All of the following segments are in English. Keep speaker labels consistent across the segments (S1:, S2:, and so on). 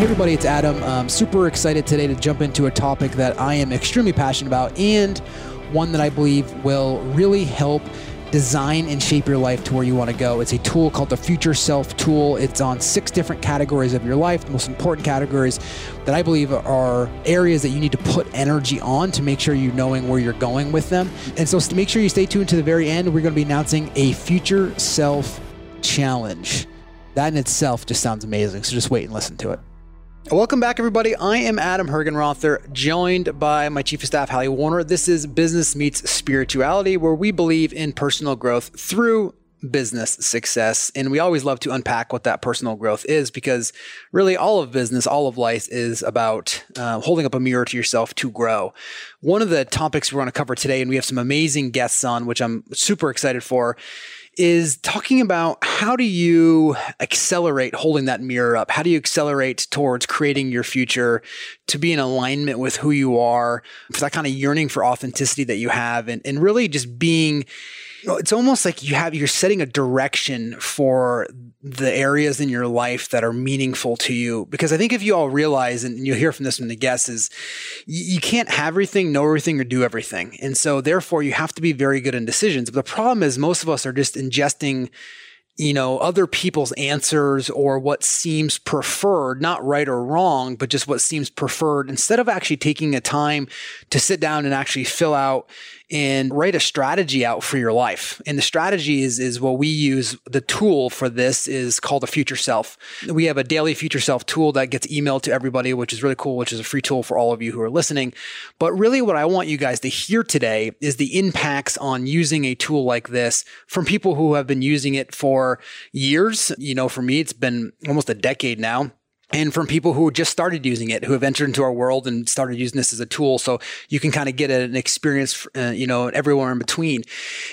S1: Hey, everybody, it's Adam. I'm super excited today to jump into a topic that I am extremely passionate about and one that I believe will really help design and shape your life to where you want to go. It's a tool called the Future Self Tool. It's on six different categories of your life, the most important categories that I believe are areas that you need to put energy on to make sure you're knowing where you're going with them. And so make sure you stay tuned to the very end. We're going to be announcing a Future Self Challenge. That in itself just sounds amazing. So just wait and listen to it. Welcome back, everybody. I am Adam Hergenrother, joined by my chief of staff, Hallie Warner. This is Business Meets Spirituality, where we believe in personal growth through business success. And we always love to unpack what that personal growth is because really all of business, all of life is about uh, holding up a mirror to yourself to grow. One of the topics we're going to cover today, and we have some amazing guests on, which I'm super excited for, is talking about how do you accelerate holding that mirror up? How do you accelerate towards creating your future to be in alignment with who you are, for that kind of yearning for authenticity that you have, and, and really just being it's almost like you have you're setting a direction for the areas in your life that are meaningful to you? Because i think if you all realize and you'll hear from this from the guests is you, you can't have everything know everything or do everything. And so therefore you have to be very good in decisions. But the problem is most of us are just ingesting you know, other people's answers or what seems preferred, not right or wrong, but just what seems preferred instead of actually taking a time to sit down and actually fill out and write a strategy out for your life. And the strategy is, is what we use. The tool for this is called the future self. We have a daily future self tool that gets emailed to everybody, which is really cool, which is a free tool for all of you who are listening. But really what I want you guys to hear today is the impacts on using a tool like this from people who have been using it for years. You know, for me, it's been almost a decade now and from people who just started using it, who have entered into our world and started using this as a tool. So you can kind of get an experience, uh, you know, everywhere in between.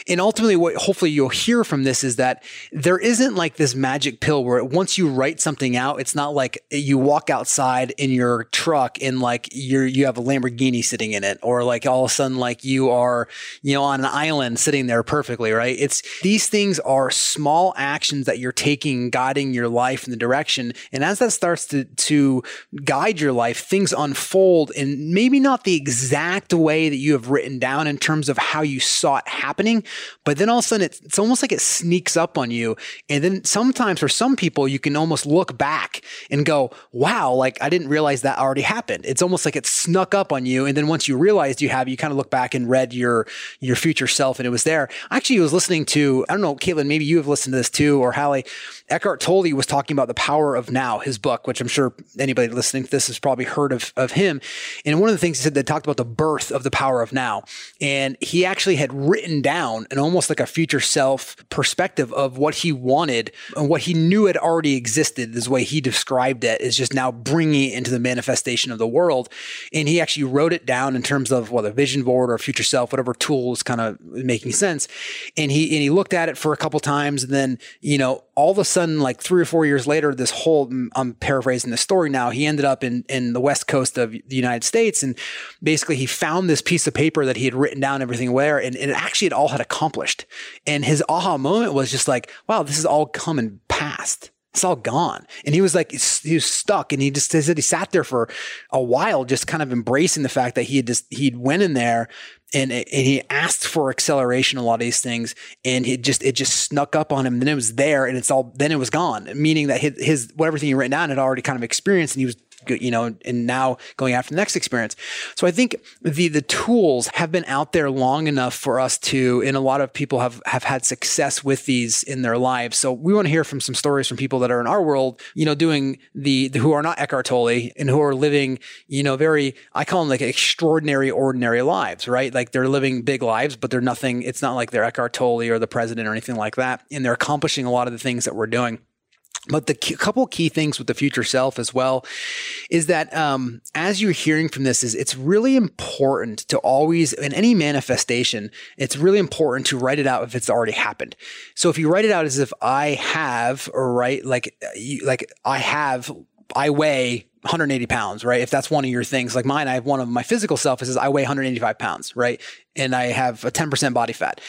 S1: And ultimately, what hopefully you'll hear from this is that there isn't like this magic pill where once you write something out, it's not like you walk outside in your truck and like you're, you have a Lamborghini sitting in it, or like all of a sudden, like you are, you know, on an island sitting there perfectly, right? It's these things are small actions that you're taking, guiding your life in the direction. And as that starts to, to guide your life, things unfold in maybe not the exact way that you have written down in terms of how you saw it happening, but then all of a sudden it's, it's almost like it sneaks up on you. And then sometimes for some people, you can almost look back and go, wow, like I didn't realize that already happened. It's almost like it snuck up on you. And then once you realized you have, you kind of look back and read your, your future self and it was there. Actually, I was listening to, I don't know, Caitlin, maybe you have listened to this too, or Hallie, Eckhart Tolle was talking about the power of now, his book, which I'm sure anybody listening to this has probably heard of, of him. And one of the things he said that talked about the birth of the power of now. And he actually had written down an almost like a future self perspective of what he wanted and what he knew had already existed, This way he described it, is just now bringing it into the manifestation of the world. And he actually wrote it down in terms of whether vision board or future self, whatever tool is kind of making sense. And he, and he looked at it for a couple times and then, you know, all of a sudden, like three or four years later, this whole, mm, I'm paraphrasing the story now, he ended up in, in the West Coast of the United States. And basically he found this piece of paper that he had written down everything where, and, and actually it all had accomplished. And his aha moment was just like, wow, this is all come and past it's all gone. And he was like, he was stuck. And he just he said he sat there for a while, just kind of embracing the fact that he had just, he'd went in there and, and he asked for acceleration, a lot of these things. And it just, it just snuck up on him. Then it was there and it's all, then it was gone, meaning that his, his whatever thing he written down had already kind of experienced and he was you know, and now going after the next experience. So I think the the tools have been out there long enough for us to, and a lot of people have have had success with these in their lives. So we want to hear from some stories from people that are in our world, you know, doing the, the who are not Eckhart Tolle and who are living, you know, very I call them like extraordinary, ordinary lives, right? Like they're living big lives, but they're nothing. It's not like they're Eckhart Tolle or the president or anything like that, and they're accomplishing a lot of the things that we're doing. But the key, couple key things with the future self as well is that um, as you're hearing from this, is it's really important to always in any manifestation, it's really important to write it out if it's already happened. So if you write it out as if I have, or right, like you, like I have, I weigh 180 pounds, right? If that's one of your things, like mine, I have one of my physical self is I weigh 185 pounds, right? And I have a 10% body fat.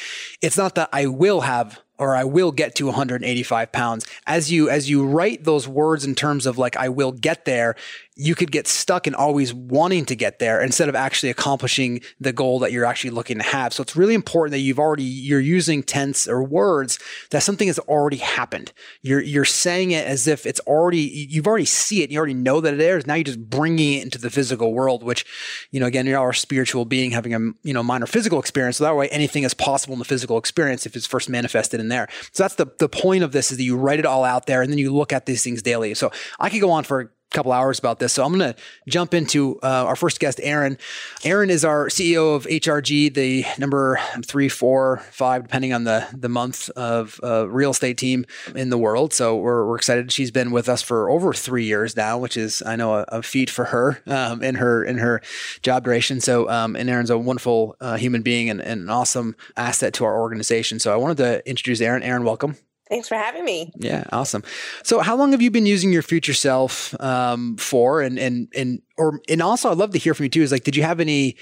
S1: It's not that I will have or I will get to 185 pounds. As you as you write those words in terms of like I will get there, you could get stuck in always wanting to get there instead of actually accomplishing the goal that you're actually looking to have. So it's really important that you've already you're using tense or words that something has already happened. You're you're saying it as if it's already you've already see it. You already know that it is. Now you're just bringing it into the physical world, which you know again you are a spiritual being having a you know minor physical experience. So that way anything is possible in the physical experience if it's first manifested in there. So that's the the point of this is that you write it all out there and then you look at these things daily. So I could go on for couple hours about this. So I'm going to jump into uh, our first guest, Aaron. Aaron is our CEO of HRG, the number three, four, five, depending on the the month of uh, real estate team in the world. So we're, we're excited. She's been with us for over three years now, which is I know a, a feat for her um, in her in her job duration. So um, and Aaron's a wonderful uh, human being and, and an awesome asset to our organization. So I wanted to introduce Aaron. Aaron, welcome.
S2: Thanks for having me.
S1: Yeah, awesome. So, how long have you been using your future self um, for? And and and or and also, I'd love to hear from you too. Is like, did you have any?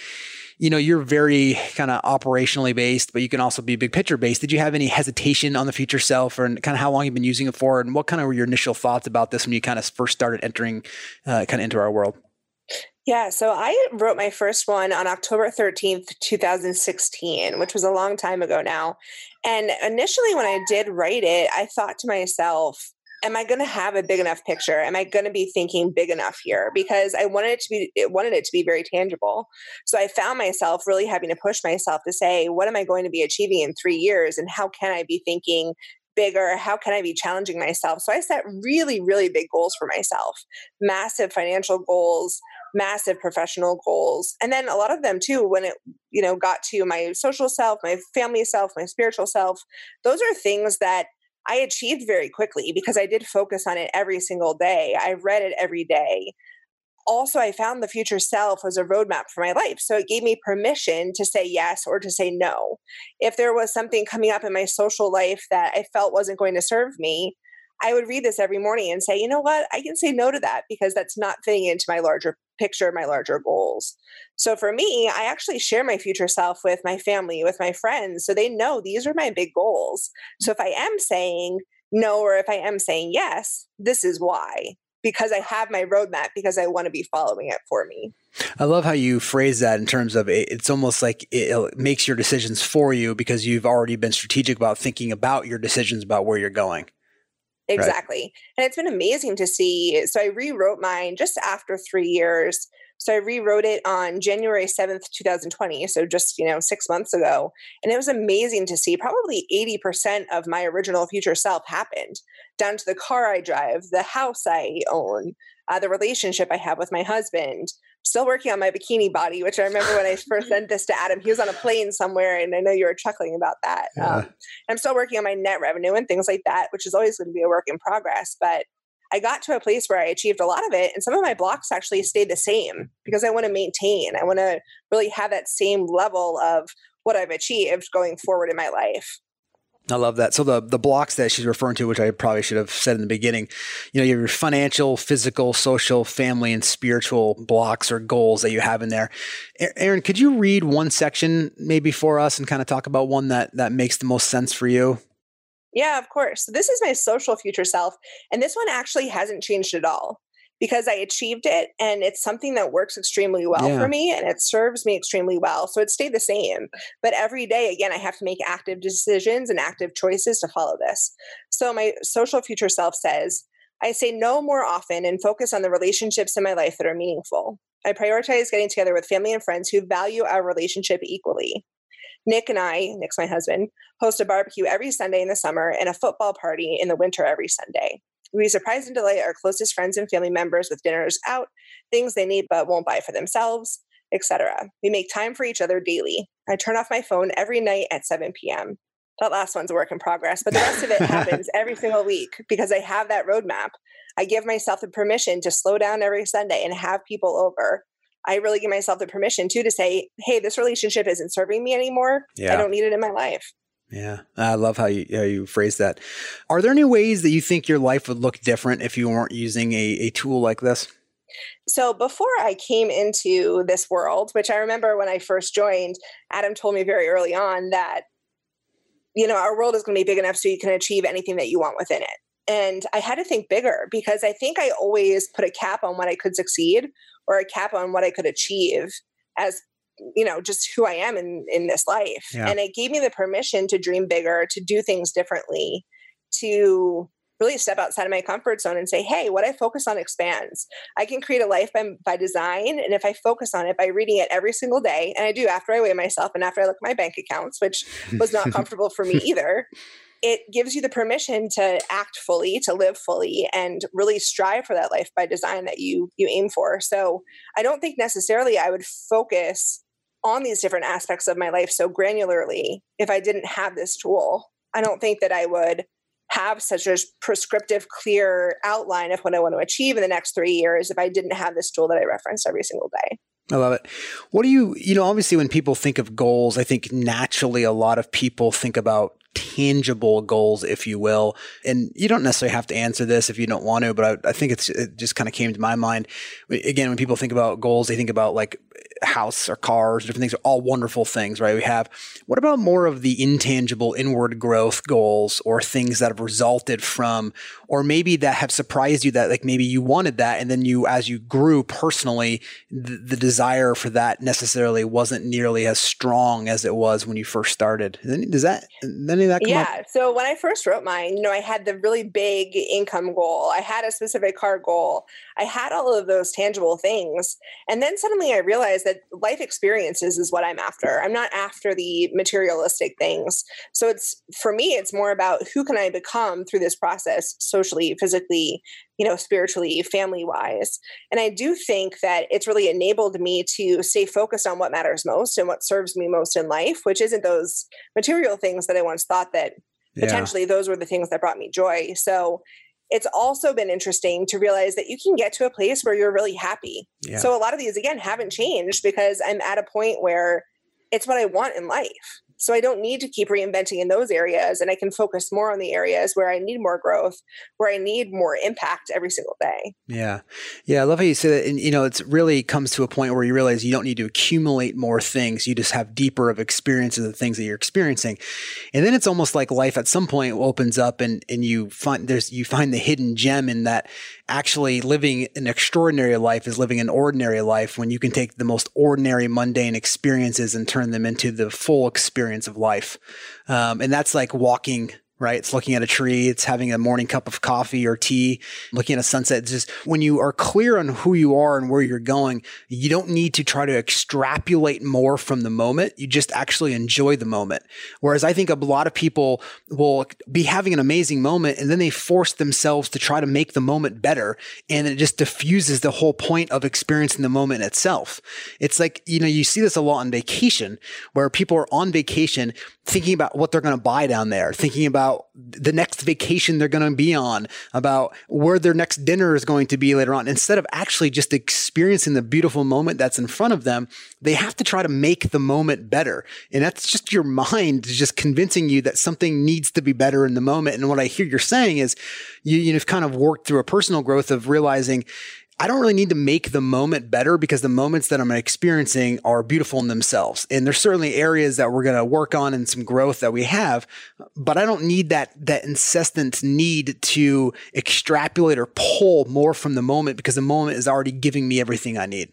S1: You know, you're very kind of operationally based, but you can also be big picture based. Did you have any hesitation on the future self, or kind of how long you've been using it for, and what kind of were your initial thoughts about this when you kind of first started entering uh, kind of into our world?
S2: Yeah, so I wrote my first one on October 13th, 2016, which was a long time ago now. And initially, when I did write it, I thought to myself, am I going to have a big enough picture? Am I going to be thinking big enough here? Because I wanted it to be, it wanted it to be very tangible. So I found myself really having to push myself to say, what am I going to be achieving in three years? And how can I be thinking bigger? How can I be challenging myself? So I set really, really big goals for myself, massive financial goals, massive professional goals. And then a lot of them too, when it, you know, got to my social self, my family self, my spiritual self, those are things that I achieved very quickly because I did focus on it every single day. I read it every day also I found the future self was a roadmap for my life. So it gave me permission to say yes or to say no. If there was something coming up in my social life that I felt wasn't going to serve me, I would read this every morning and say, you know what, I can say no to that because that's not fitting into my larger picture, my larger goals. So for me, I actually share my future self with my family, with my friends, so they know these are my big goals. So if I am saying no or if I am saying yes, this is why because I have my roadmap because I want to be following it for me.
S1: I love how you phrase that in terms of it, it's almost like it makes your decisions for you because you've already been strategic about thinking about your decisions about where you're going.
S2: Exactly. Right. And it's been amazing to see. So I rewrote mine just after three years so I rewrote it on January 7th, 2020. So just, you know, six months ago. And it was amazing to see probably 80% of my original future self happened down to the car I drive, the house I own, uh, the relationship I have with my husband. Still working on my bikini body, which I remember when I first sent this to Adam. He was on a plane somewhere, and I know you were chuckling about that. Yeah. Um, I'm still working on my net revenue and things like that, which is always going to be a work in progress. But I got to a place where I achieved a lot of it, and some of my blocks actually stayed the same because I want to maintain. I want to really have that same level of what I've achieved going forward in my life.
S1: I love that. So the the blocks that she's referring to, which I probably should have said in the beginning, you know, your financial, physical, social, family, and spiritual blocks or goals that you have in there. Aaron, could you read one section maybe for us and kind of talk about one that that makes the most sense for you?
S2: Yeah, of course. This is my social future self. And this one actually hasn't changed at all because I achieved it and it's something that works extremely well yeah. for me and it serves me extremely well. So it stayed the same. But every day, again, I have to make active decisions and active choices to follow this. So my social future self says, I say no more often and focus on the relationships in my life that are meaningful. I prioritize getting together with family and friends who value our relationship equally. Nick and I, Nick's my husband, host a barbecue every Sunday in the summer and a football party in the winter every Sunday. We surprise and delight our closest friends and family members with dinners out, things they need but won't buy for themselves, etc. We make time for each other daily. I turn off my phone every night at 7 p.m. That last one's a work in progress, but the rest of it happens every single week because I have that roadmap. I give myself the permission to slow down every Sunday and have people over I really give myself the permission too to say, hey, this relationship isn't serving me anymore. Yeah. I don't need it in my life.
S1: Yeah, I love how you how you phrase that. Are there any ways that you think your life would look different if you weren't using a, a tool like this?
S2: So before I came into this world, which I remember when I first joined, Adam told me very early on that you know, our world is going to be big enough so you can achieve anything that you want within it. And I had to think bigger because I think I always put a cap on what I could succeed or a cap on what I could achieve as you know just who i am in in this life. Yeah. and it gave me the permission to dream bigger to do things differently to really step outside of my comfort zone and say hey what i focus on expands? I can create a life by, by design and if i focus on it by reading it every single day and i do after i weigh myself and after i look at my bank accounts which was not comfortable for me either it gives you the permission to act fully to live fully and really strive for that life by design that you you aim for. So i don't think necessarily i would focus on these different aspects of my life so granularly if I didn't have this tool. I don't think that I would have such a prescriptive, clear outline of what I want to achieve in the next three years if I didn't have this tool that I reference every single day.
S1: I love it. What do you, you know, obviously when people think of goals, I think naturally a lot of people think about tangible goals, if you will. And you don't necessarily have to answer this if you don't want to, but I, I think it's, it just kind of came to my mind. Again, when people think about goals, they think about like house or cars, different things are all wonderful things, right? We have, what about more of the intangible inward growth goals or things that have resulted from, or maybe that have surprised you that like maybe you wanted that. And then you, as you grew personally, the, the desire for that necessarily wasn't nearly as strong as it was when you first started. Does that, any of that
S2: Yeah.
S1: Up?
S2: So when I first wrote mine, you know, I had the really big income goal. I had a specific car goal. I had all of those tangible things. And then suddenly I realized that life experiences is what I'm after. I'm not after the materialistic things. So it's for me, it's more about who can I become through this process socially, physically, you know, spiritually, family wise. And I do think that it's really enabled me to stay focused on what matters most and what serves me most in life, which isn't those material things that I once thought that potentially those were the things that brought me joy. So it's also been interesting to realize that you can get to a place where you're really happy. Yeah. So a lot of these again haven't changed because I'm at a point where it's what I want in life. So I don't need to keep reinventing in those areas and I can focus more on the areas where I need more growth, where I need more impact every single day.
S1: Yeah. Yeah. I love how you say that. And, you know, it's really comes to a point where you realize you don't need to accumulate more things. You just have deeper of experiences of the things that you're experiencing. And then it's almost like life at some point opens up and, and you find there's, you find the hidden gem in that actually living an extraordinary life is living an ordinary life when you can take the most ordinary, mundane experiences and turn them into the full experience of life. Um, and that's like walking right? It's looking at a tree, it's having a morning cup of coffee or tea, looking at a sunset. It's just when you are clear on who you are and where you're going, you don't need to try to extrapolate more from the moment. You just actually enjoy the moment. Whereas I think a lot of people will be having an amazing moment and then they force themselves to try to make the moment better. And it just diffuses the whole point of experiencing the moment itself. It's like, you know, you see this a lot on vacation where people are on vacation thinking about what they're going to buy down there, thinking about the next vacation they're going to be on, about where their next dinner is going to be later on. Instead of actually just experiencing the beautiful moment that's in front of them, they have to try to make the moment better. And that's just your mind just convincing you that something needs to be better in the moment. And what I hear you're saying is you, you've kind of worked through a personal growth of realizing I don't really need to make the moment better because the moments that I'm experiencing are beautiful in themselves. And there's certainly areas that we're going to work on and some growth that we have, but I don't need that, that incessant need to extrapolate or pull more from the moment because the moment is already giving me everything I need.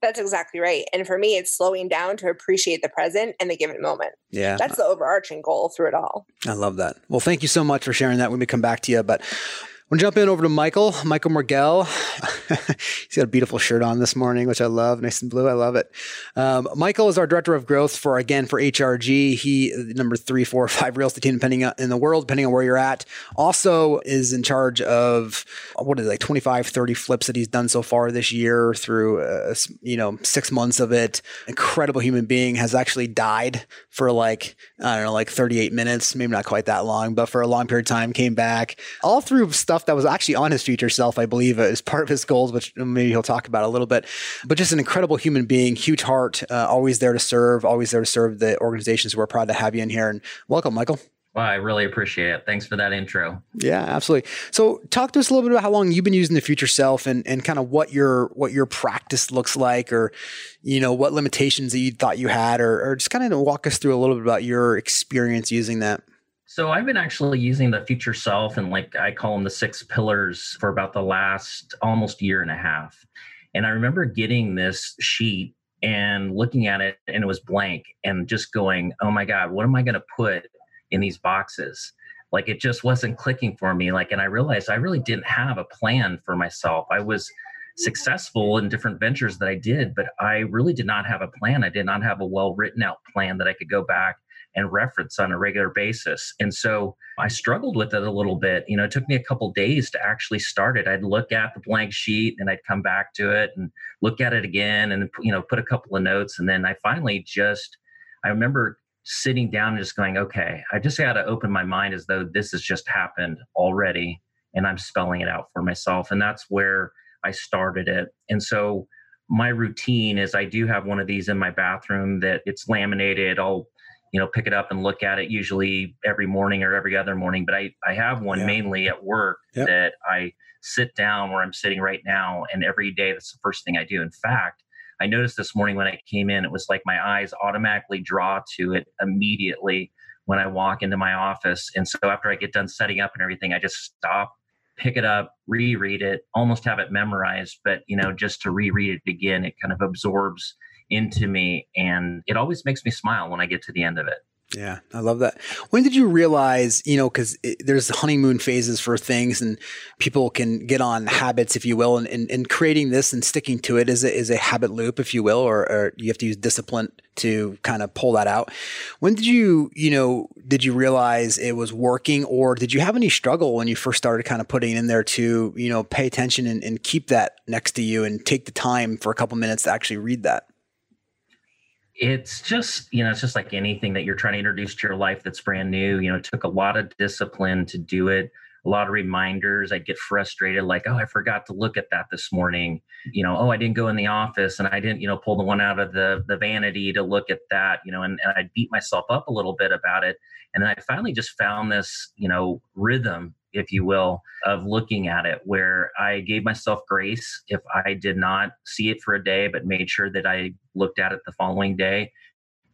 S2: That's exactly right. And for me, it's slowing down to appreciate the present and the given moment.
S1: Yeah.
S2: That's the overarching goal through it all.
S1: I love that. Well, thank you so much for sharing that. When we come back to you, but I'm gonna jump in over to Michael, Michael Morgell. He's got a beautiful shirt on this morning, which I love, nice and blue. I love it. Um, Michael is our director of growth for again for HRG. He number three, four, five real estate team depending on, in the world, depending on where you're at. Also is in charge of what is it, like 25, 30 flips that he's done so far this year through uh, you know six months of it. Incredible human being has actually died for like I don't know, like 38 minutes, maybe not quite that long, but for a long period of time. Came back all through stuff stuff that was actually on his future self, I believe, as part of his goals, which maybe he'll talk about a little bit. But just an incredible human being, huge heart, uh, always there to serve, always there to serve the organizations. We're proud to have you in here. And welcome, Michael.
S3: Well, I really appreciate it. Thanks for that intro.
S1: Yeah, absolutely. So talk to us a little bit about how long you've been using the future self and, and kind of what your what your practice looks like or you know what limitations that you thought you had or, or just kind of walk us through a little bit about your experience using that.
S3: So I've been actually using the future self and like I call them the six pillars for about the last almost year and a half. And I remember getting this sheet and looking at it and it was blank and just going, "Oh my god, what am I going to put in these boxes?" Like it just wasn't clicking for me like and I realized I really didn't have a plan for myself. I was successful in different ventures that I did, but I really did not have a plan. I did not have a well written out plan that I could go back and reference on a regular basis. And so I struggled with it a little bit. You know, it took me a couple days to actually start it. I'd look at the blank sheet and I'd come back to it and look at it again and, you know, put a couple of notes. And then I finally just, I remember sitting down and just going, okay, I just got to open my mind as though this has just happened already. And I'm spelling it out for myself. And that's where I started it. And so my routine is I do have one of these in my bathroom that it's laminated. I'll you know pick it up and look at it usually every morning or every other morning but i i have one yeah. mainly at work yep. that i sit down where i'm sitting right now and every day that's the first thing i do in fact i noticed this morning when i came in it was like my eyes automatically draw to it immediately when i walk into my office and so after i get done setting up and everything i just stop pick it up reread it almost have it memorized but you know just to reread it again it kind of absorbs into me and it always makes me smile when I get to the end of it.
S1: Yeah, I love that. When did you realize, you know, because there's honeymoon phases for things and people can get on habits, if you will, and, and, and creating this and sticking to it is a, is a habit loop, if you will, or, or you have to use discipline to kind of pull that out. When did you, you know, did you realize it was working or did you have any struggle when you first started kind of putting in there to, you know, pay attention and, and keep that next to you and take the time for a couple minutes to actually read that?
S3: It's just you know it's just like anything that you're trying to introduce to your life that's brand new you know it took a lot of discipline to do it a lot of reminders. I'd get frustrated like oh i forgot to look at that this morning. You know oh i didn't go in the office and i didn't you know pull the one out of the the vanity to look at that you know and, and i'd beat myself up a little bit about it. And then i finally just found this you know rhythm if you will, of looking at it, where I gave myself grace if I did not see it for a day, but made sure that I looked at it the following day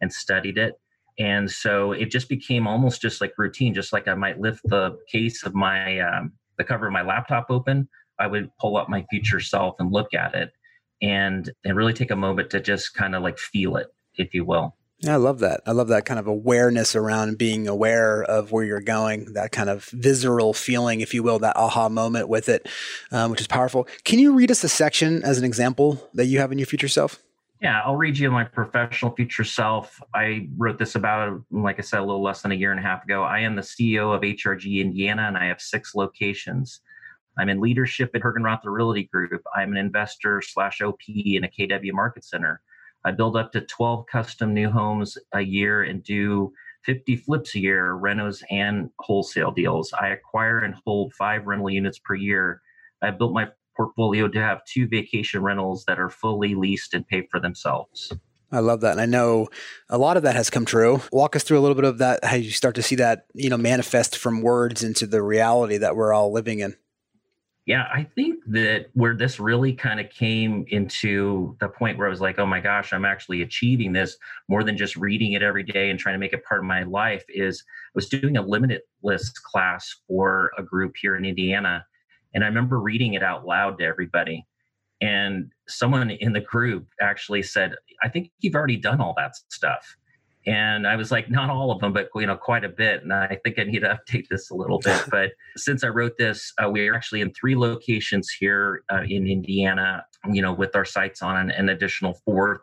S3: and studied it. And so it just became almost just like routine, just like I might lift the case of my, um, the cover of my laptop open, I would pull up my future self and look at it and, and really take a moment to just kind of like feel it, if you will.
S1: Yeah, I love that. I love that kind of awareness around being aware of where you're going, that kind of visceral feeling, if you will, that aha moment with it, um, which is powerful. Can you read us a section as an example that you have in your future self?
S3: Yeah, I'll read you my professional future self. I wrote this about, like I said, a little less than a year and a half ago. I am the CEO of HRG Indiana, and I have six locations. I'm in leadership at Hergenrother Realty Group. I'm an investor slash OP in a KW Market Center. I build up to 12 custom new homes a year and do 50 flips a year, renos and wholesale deals. I acquire and hold five rental units per year. I built my portfolio to have two vacation rentals that are fully leased and pay for themselves.
S1: I love that. And I know a lot of that has come true. Walk us through a little bit of that, how you start to see that, you know, manifest from words into the reality that we're all living in.
S3: Yeah, I think that where this really kind of came into the point where I was like, oh my gosh, I'm actually achieving this more than just reading it every day and trying to make it part of my life is I was doing a limited list class for a group here in Indiana. And I remember reading it out loud to everybody. And someone in the group actually said, I think you've already done all that stuff and I was like, not all of them, but you know, quite a bit. And I think I need to update this a little bit. but since I wrote this, uh, we are actually in three locations here uh, in Indiana. You know, with our sights on an, an additional fourth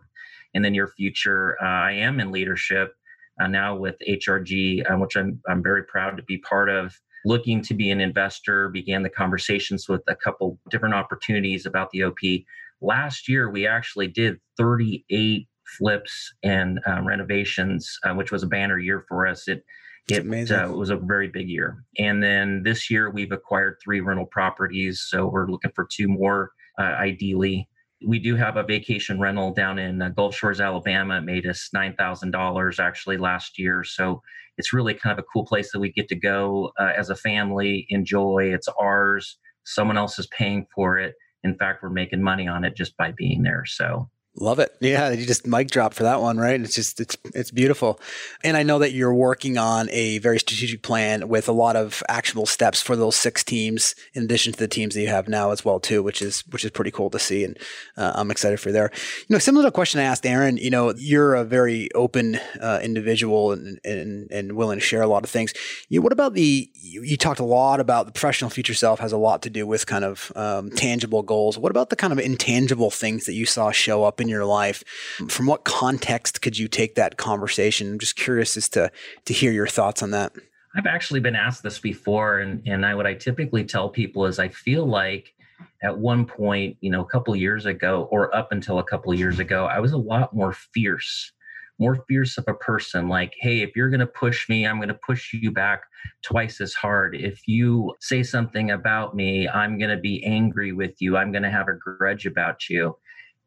S3: in the near future. Uh, I am in leadership uh, now with HRG, uh, which I'm I'm very proud to be part of. Looking to be an investor, began the conversations with a couple different opportunities about the OP. Last year, we actually did 38 flips and uh, renovations, uh, which was a banner year for us. It it uh, was a very big year. And then this year we've acquired three rental properties, so we're looking for two more, uh, ideally. We do have a vacation rental down in uh, Gulf Shores, Alabama. It made us nine thousand dollars actually last year. So it's really kind of a cool place that we get to go uh, as a family, enjoy. It's ours. Someone else is paying for it. In fact, we're making money on it just by being there. So
S1: Love it. Yeah, you just mic drop for that one, right? It's just it's it's beautiful. And I know that you're working on a very strategic plan with a lot of actionable steps for those six teams in addition to the teams that you have now as well too, which is which is pretty cool to see and uh, I'm excited for there. You know, similar to a question I asked Aaron, you know, you're a very open uh, individual and, and and willing to share a lot of things. You, what about the you, you, talked a lot about the professional future self has a lot to do with kind of um, tangible goals. What about the kind of intangible things that you saw show up in your life. From what context could you take that conversation? I'm just curious as to to hear your thoughts on that.
S3: I've actually been asked this before, and and I what I typically tell people is I feel like at one point, you know, a couple years ago, or up until a couple years ago, I was a lot more fierce, more fierce of a person. Like, hey, if you're going to push me, I'm going to push you back twice as hard. If you say something about me, I'm going to be angry with you. I'm going to have a grudge about you.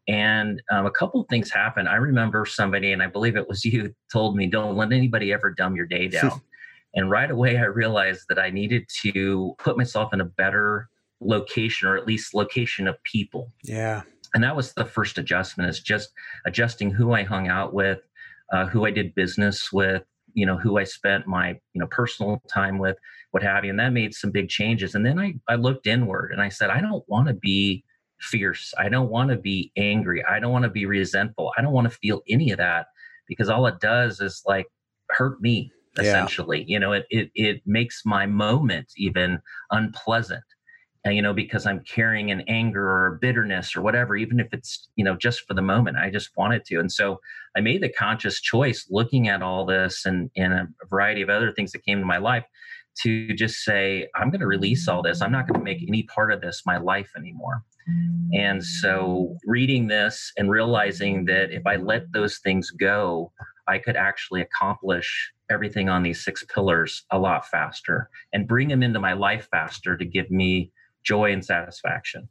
S3: And um, a couple of things happened. I remember somebody, and I believe it was you, told me, "Don't let anybody ever dumb your day down." and right away, I realized that I needed to put myself in a better location, or at least location of people.
S1: Yeah.
S3: And that was the first adjustment. Is just adjusting who I hung out with, uh, who I did business with, you know, who I spent my you know personal time with, what have you. And that made some big changes. And then I I looked inward and I said, I don't want to be fierce. I don't want to be angry. I don't want to be resentful. I don't want to feel any of that because all it does is like hurt me essentially. Yeah. You know, it, it it makes my moment even unpleasant. And you know, because I'm carrying an anger or bitterness or whatever, even if it's, you know, just for the moment, I just wanted to. And so I made the conscious choice looking at all this and, and a variety of other things that came to my life to just say, I'm going to release all this. I'm not going to make any part of this my life anymore. And so, reading this and realizing that if I let those things go, I could actually accomplish everything on these six pillars a lot faster and bring them into my life faster to give me joy and satisfaction.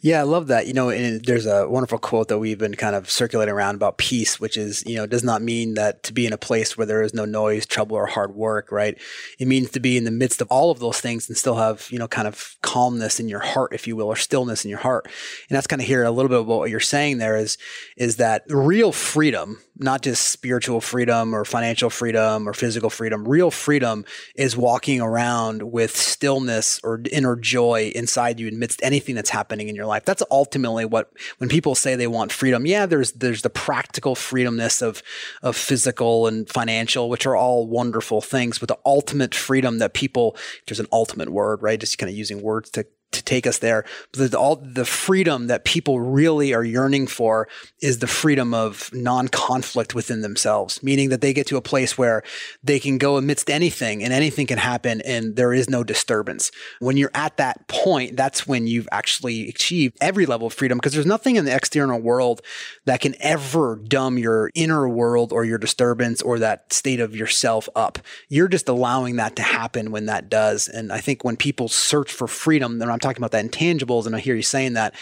S1: Yeah, I love that. You know, and there's a wonderful quote that we've been kind of circulating around about peace, which is, you know, does not mean that to be in a place where there is no noise, trouble, or hard work, right? It means to be in the midst of all of those things and still have, you know, kind of calmness in your heart, if you will, or stillness in your heart. And that's kind of here a little bit about what you're saying there is, is that real freedom, not just spiritual freedom or financial freedom or physical freedom, real freedom is walking around with stillness or inner joy inside you amidst anything that's happening in your life. That's ultimately what when people say they want freedom. Yeah, there's there's the practical freedomness of of physical and financial, which are all wonderful things, but the ultimate freedom that people there's an ultimate word, right? Just kind of using words to to take us there. The, all the freedom that people really are yearning for is the freedom of non-conflict within themselves, meaning that they get to a place where they can go amidst anything and anything can happen and there is no disturbance. When you're at that point, that's when you've actually achieved every level of freedom because there's nothing in the external world that can ever dumb your inner world or your disturbance or that state of yourself up. You're just allowing that to happen when that does. And I think when people search for freedom, then I'm talking about the intangibles, and I hear you saying that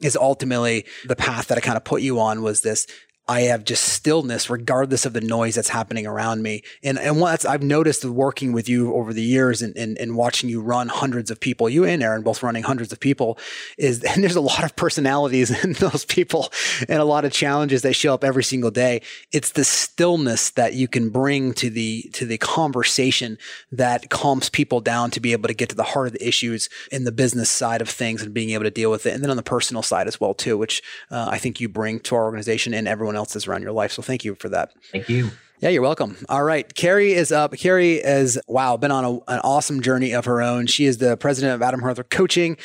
S1: is ultimately the path that I kind of put you on was this I have just stillness regardless of the noise that's happening around me. And and what I've noticed working with you over the years and, and, and watching you run hundreds of people, you and Aaron both running hundreds of people, is and there's a lot of personalities in those people and a lot of challenges that show up every single day. It's the stillness that you can bring to the to the conversation that calms people down to be able to get to the heart of the issues in the business side of things and being able to deal with it. And then on the personal side as well too, which uh, I think you bring to our organization and everyone everyone else is around your life. So thank you for that.
S3: Thank you.
S1: Yeah, you're welcome. All right. Carrie is up. Carrie is, wow, been on a, an awesome journey of her own. She is the president of Adam Hergenrother Coaching.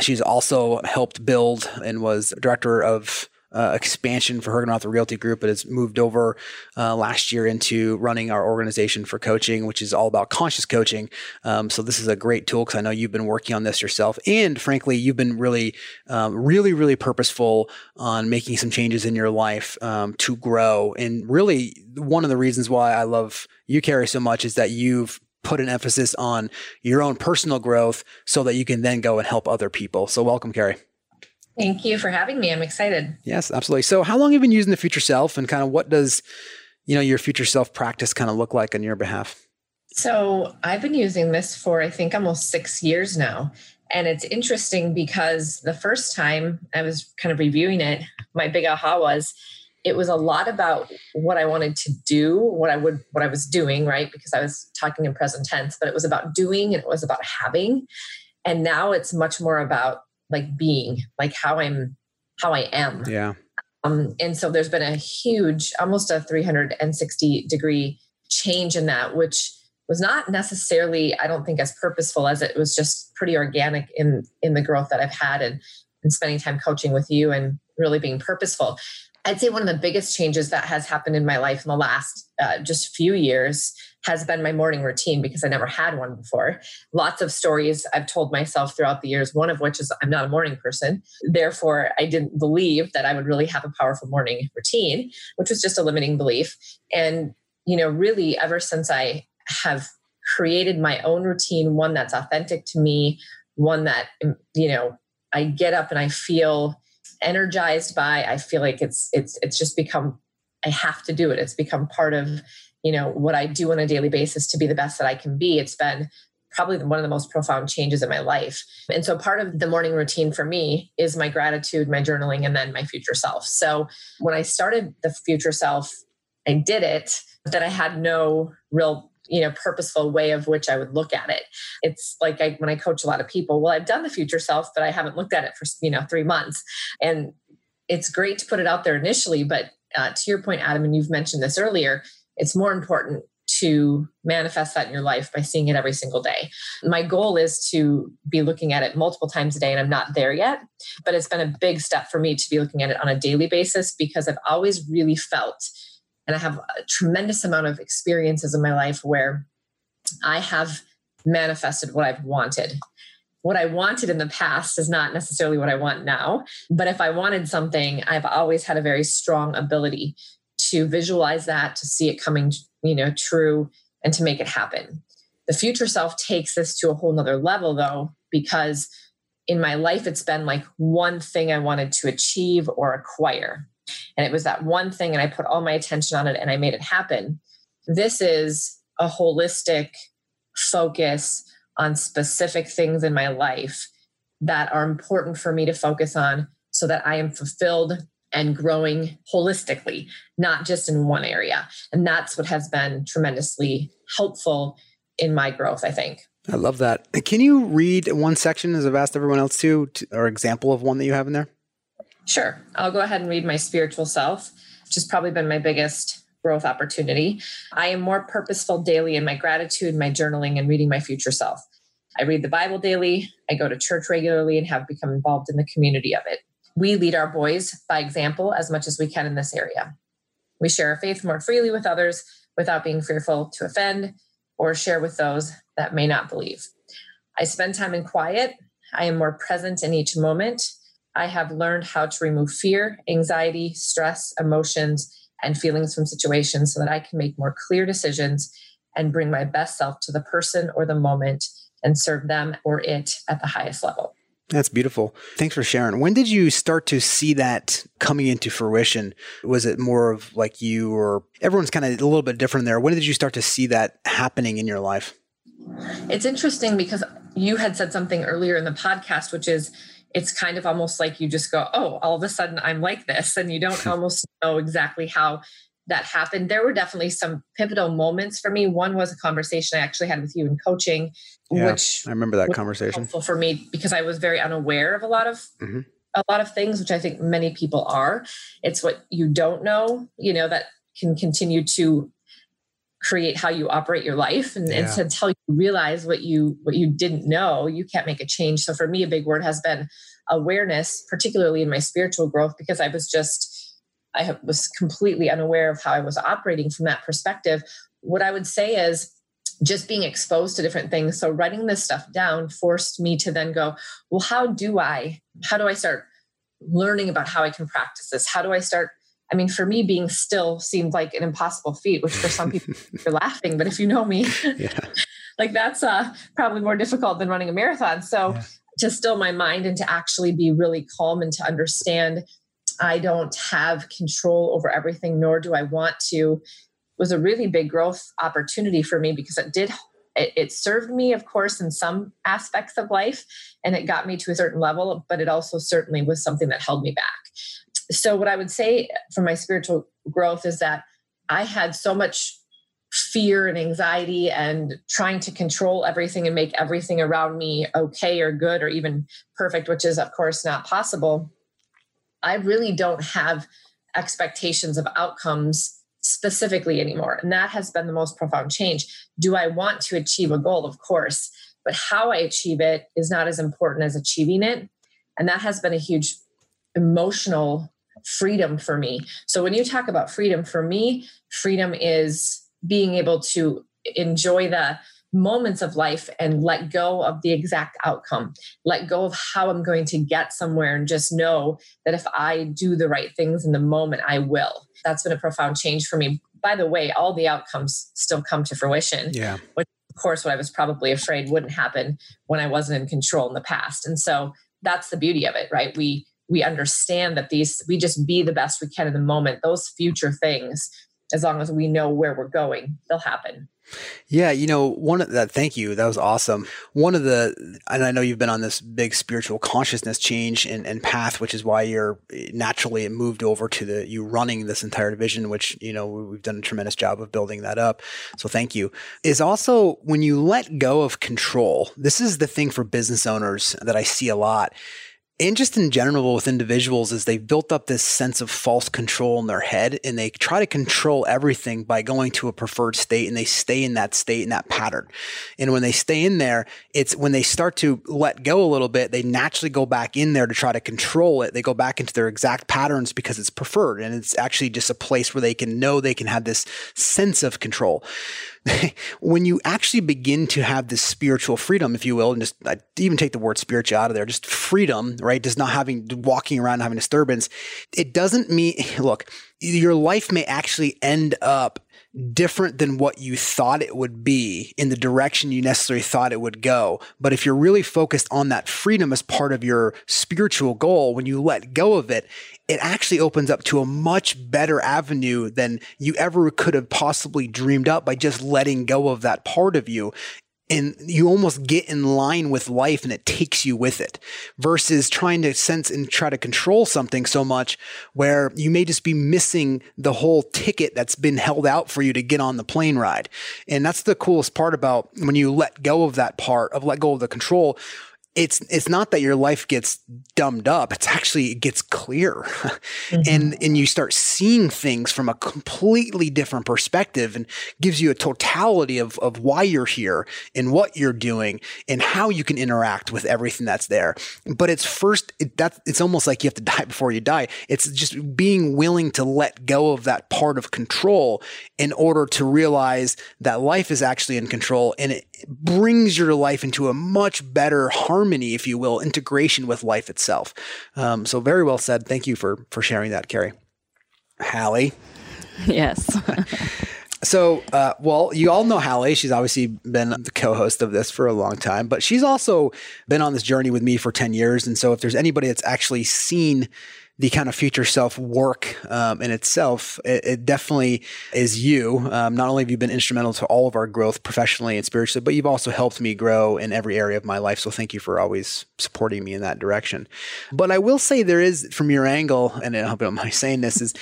S1: She's also helped build and was director of uh, expansion for Hergenrother Realty Group, but has moved over uh, last year into running our organization for coaching, which is all about conscious coaching. Um, so this is a great tool because I know you've been working on this yourself, and frankly, you've been really, um, really, really purposeful on making some changes in your life um, to grow. And really, one of the reasons why I love you, Carrie, so much is that you've put an emphasis on your own personal growth so that you can then go and help other people. So welcome, Carrie.
S4: Thank you for having me. I'm excited.
S1: Yes, absolutely. So, how long have you been using the future self, and kind of what does you know your future self practice kind of look like on your behalf?
S4: So I've been using this for, I think, almost six years now. And it's interesting because the first time I was kind of reviewing it, my big aha was it was a lot about what I wanted to do, what I would, what I was doing, right? Because I was talking in present tense, but it was about doing and it was about having. And now it's much more about like being, like how I'm, how I am.
S1: Yeah.
S4: Um, and so there's been a huge, almost a 360 degree change in that, which was not necessarily, I don't think, as purposeful as it was just pretty organic in in the growth that I've had and, and spending time coaching with you and really being purposeful. I'd say one of the biggest changes that has happened in my life in the last uh, just few years has been my morning routine because I never had one before. Lots of stories I've told myself throughout the years, one of which is I'm not a morning person. Therefore, I didn't believe that I would really have a powerful morning routine, which was just a limiting belief. And, you know, really, ever since I have created my own routine, one that's authentic to me, one that, um, you know, I get up and I feel energized by i feel like it's it's it's just become i have to do it it's become part of you know what i do on a daily basis to be the best that i can be it's been probably one of the most profound changes in my life. And so part of the morning routine for me is my gratitude my journaling and then my future self. So when i started the future self i did it but then i had no real you know purposeful way of which i would look at it. It's like I, when i coach a lot of people well i've done the future self but i haven't looked at it for you know three months. And it's great to put it out there initially but uh, to your point adam and you've mentioned this earlier it's more important to manifest that in your life by seeing it every single day. My goal is to be looking at it multiple times a day, and I'm not there yet, but it's been a big step for me to be looking at it on a daily basis because I've always really felt and I have a tremendous amount of experiences in my life where I have manifested what I've wanted. What I wanted in the past is not necessarily what I want now. But if I wanted something, I've always had a very strong ability to visualize that, to see it coming, you know, true, and to make it happen. The future self takes this to a whole nother level though, because in my life, it's been like one thing I wanted to achieve or acquire and it was that one thing and i put all my attention on it and i made it happen this is a holistic focus on specific things in my life that are important for me to focus on so that i am fulfilled and growing holistically not just in one area and that's what has been tremendously helpful in my growth i think
S1: I love that. Can you read one section, as I've asked everyone else to, or example of one that you have in there?
S4: Sure. I'll go ahead and read my spiritual self, which has probably been my biggest growth opportunity. I am more purposeful daily in my gratitude, my journaling, and reading my future self. I read the Bible daily. I go to church regularly and have become involved in the community of it. We lead our boys by example as much as we can in this area. We share our faith more freely with others without being fearful to offend or share with those that may not believe. I spend time in quiet. I am more present in each moment. I have learned how to remove fear, anxiety, stress, emotions, and feelings from situations so that I can make more clear decisions and bring my best self to the person or the moment and serve them or it at the highest level.
S1: That's beautiful. Thanks for sharing. When did you start to see that coming into fruition? Was it more of like you or everyone's kind of a little bit different there? When did you start to see that happening in your life?
S4: It's interesting because you had said something earlier in the podcast, which is it's kind of almost like you just go, oh, all of a sudden I'm like this. And you don't almost know exactly how that happened. There were definitely some pivotal moments for me. One was a conversation I actually had with you in coaching, yeah, which
S1: I remember that conversation.
S4: Helpful for me because I was very unaware of a lot of mm-hmm. a lot of things, which I think many people are. It's what you don't know, you know, that can continue to create how you operate your life and, yeah. and until you realize what you what you didn't know you can't make a change so for me a big word has been awareness particularly in my spiritual growth because i was just i was completely unaware of how i was operating from that perspective what i would say is just being exposed to different things so writing this stuff down forced me to then go well how do i how do i start learning about how i can practice this how do i start I mean, for me, being still seemed like an impossible feat, which for some people you're laughing, but if you know me, yeah. like that's uh, probably more difficult than running a marathon. So yeah. to still my mind and to actually be really calm and to understand I don't have control over everything, nor do I want to. was a really big growth opportunity for me because it did it, served me of course in some aspects of life and it got me to a certain level but it also certainly was something that held me back so what i would say for my spiritual growth is that i had so much fear and anxiety and trying to control everything and make everything around me okay or good or even perfect which is of course not possible i really don't have expectations of outcomes specifically anymore. And that has been the most profound change. Do I want to achieve a goal? Of course. But how I achieve it is not as important as achieving it. And that has been a huge emotional freedom for me. So when you talk about freedom, for me, freedom is being able to enjoy the moments of life and let go of the exact outcome, let go of how I'm going to get somewhere, and just know that if I do the right things in the moment, I will. That's been a profound change for me. By the way, all the outcomes still come to fruition.
S1: Yeah.
S4: Which, of course, what I was probably afraid wouldn't happen when I wasn't in control in the past. And so that's the beauty of it, right? We we understand that these we just be the best we can in the moment. Those future things, as long as we know where we're going, they'll happen.
S1: Yeah, you know, one of that, thank you. That was awesome. One of the, and I know you've been on this big spiritual consciousness change and, and path, which is why you're naturally moved over to the, you running this entire division, which, you know, we've done a tremendous job of building that up. So thank you. Is also when you let go of control, this is the thing for business owners that I see a lot and just in general with individuals is they've built up this sense of false control in their head and they try to control everything by going to a preferred state and they stay in that state in that pattern. And when they stay in there it's when they start to let go a little bit they naturally go back in there to try to control it. They go back into their exact patterns because it's preferred and it's actually just a place where they can know they can have this sense of control when you actually begin to have this spiritual freedom, if you will, and just I even take the word spiritual out of there, just freedom, right? Just not having walking around having disturbance. It doesn't mean look, your life may actually end up different than what you thought it would be in the direction you necessarily thought it would go. But if you're really focused on that freedom as part of your spiritual goal, when you let go of it, it actually opens up to a much better avenue than you ever could have possibly dreamed up by just letting go of that part of you and you almost get in line with life and it takes you with it versus trying to sense and try to control something so much where you may just be missing the whole ticket that's been held out for you to get on the plane ride. And that's the coolest part about when you let go of that part of let go of the control it's it's not that your life gets dumbed up it's actually it gets clear. Mm-hmm. and and you start seeing things from a completely different perspective and gives you a totality of of why you're here and what you're doing and how you can interact with everything that's there. But it's first it, that it's almost like you have to die before you die. It's just being willing to let go of that part of control in order to realize that life is actually in control and it brings your life into a much better harmony, if you will, integration with life itself. Um, so very well said. Thank you for for sharing that, Carrie. Hallie.
S5: Yes.
S1: So, uh, well, you all know Hallie. She's obviously been the co-host of this for a long time, but she's also been on this journey with me for 10 years. And so if there's anybody that's actually seen the kind of future self work um, in itself, it, it, definitely is you. Um, not only have you been instrumental to all of our growth professionally and spiritually, but you've also helped me grow in every area of my life. So thank you for always supporting me in that direction. But I will say there is, from your angle, and I hope I'm not saying this, is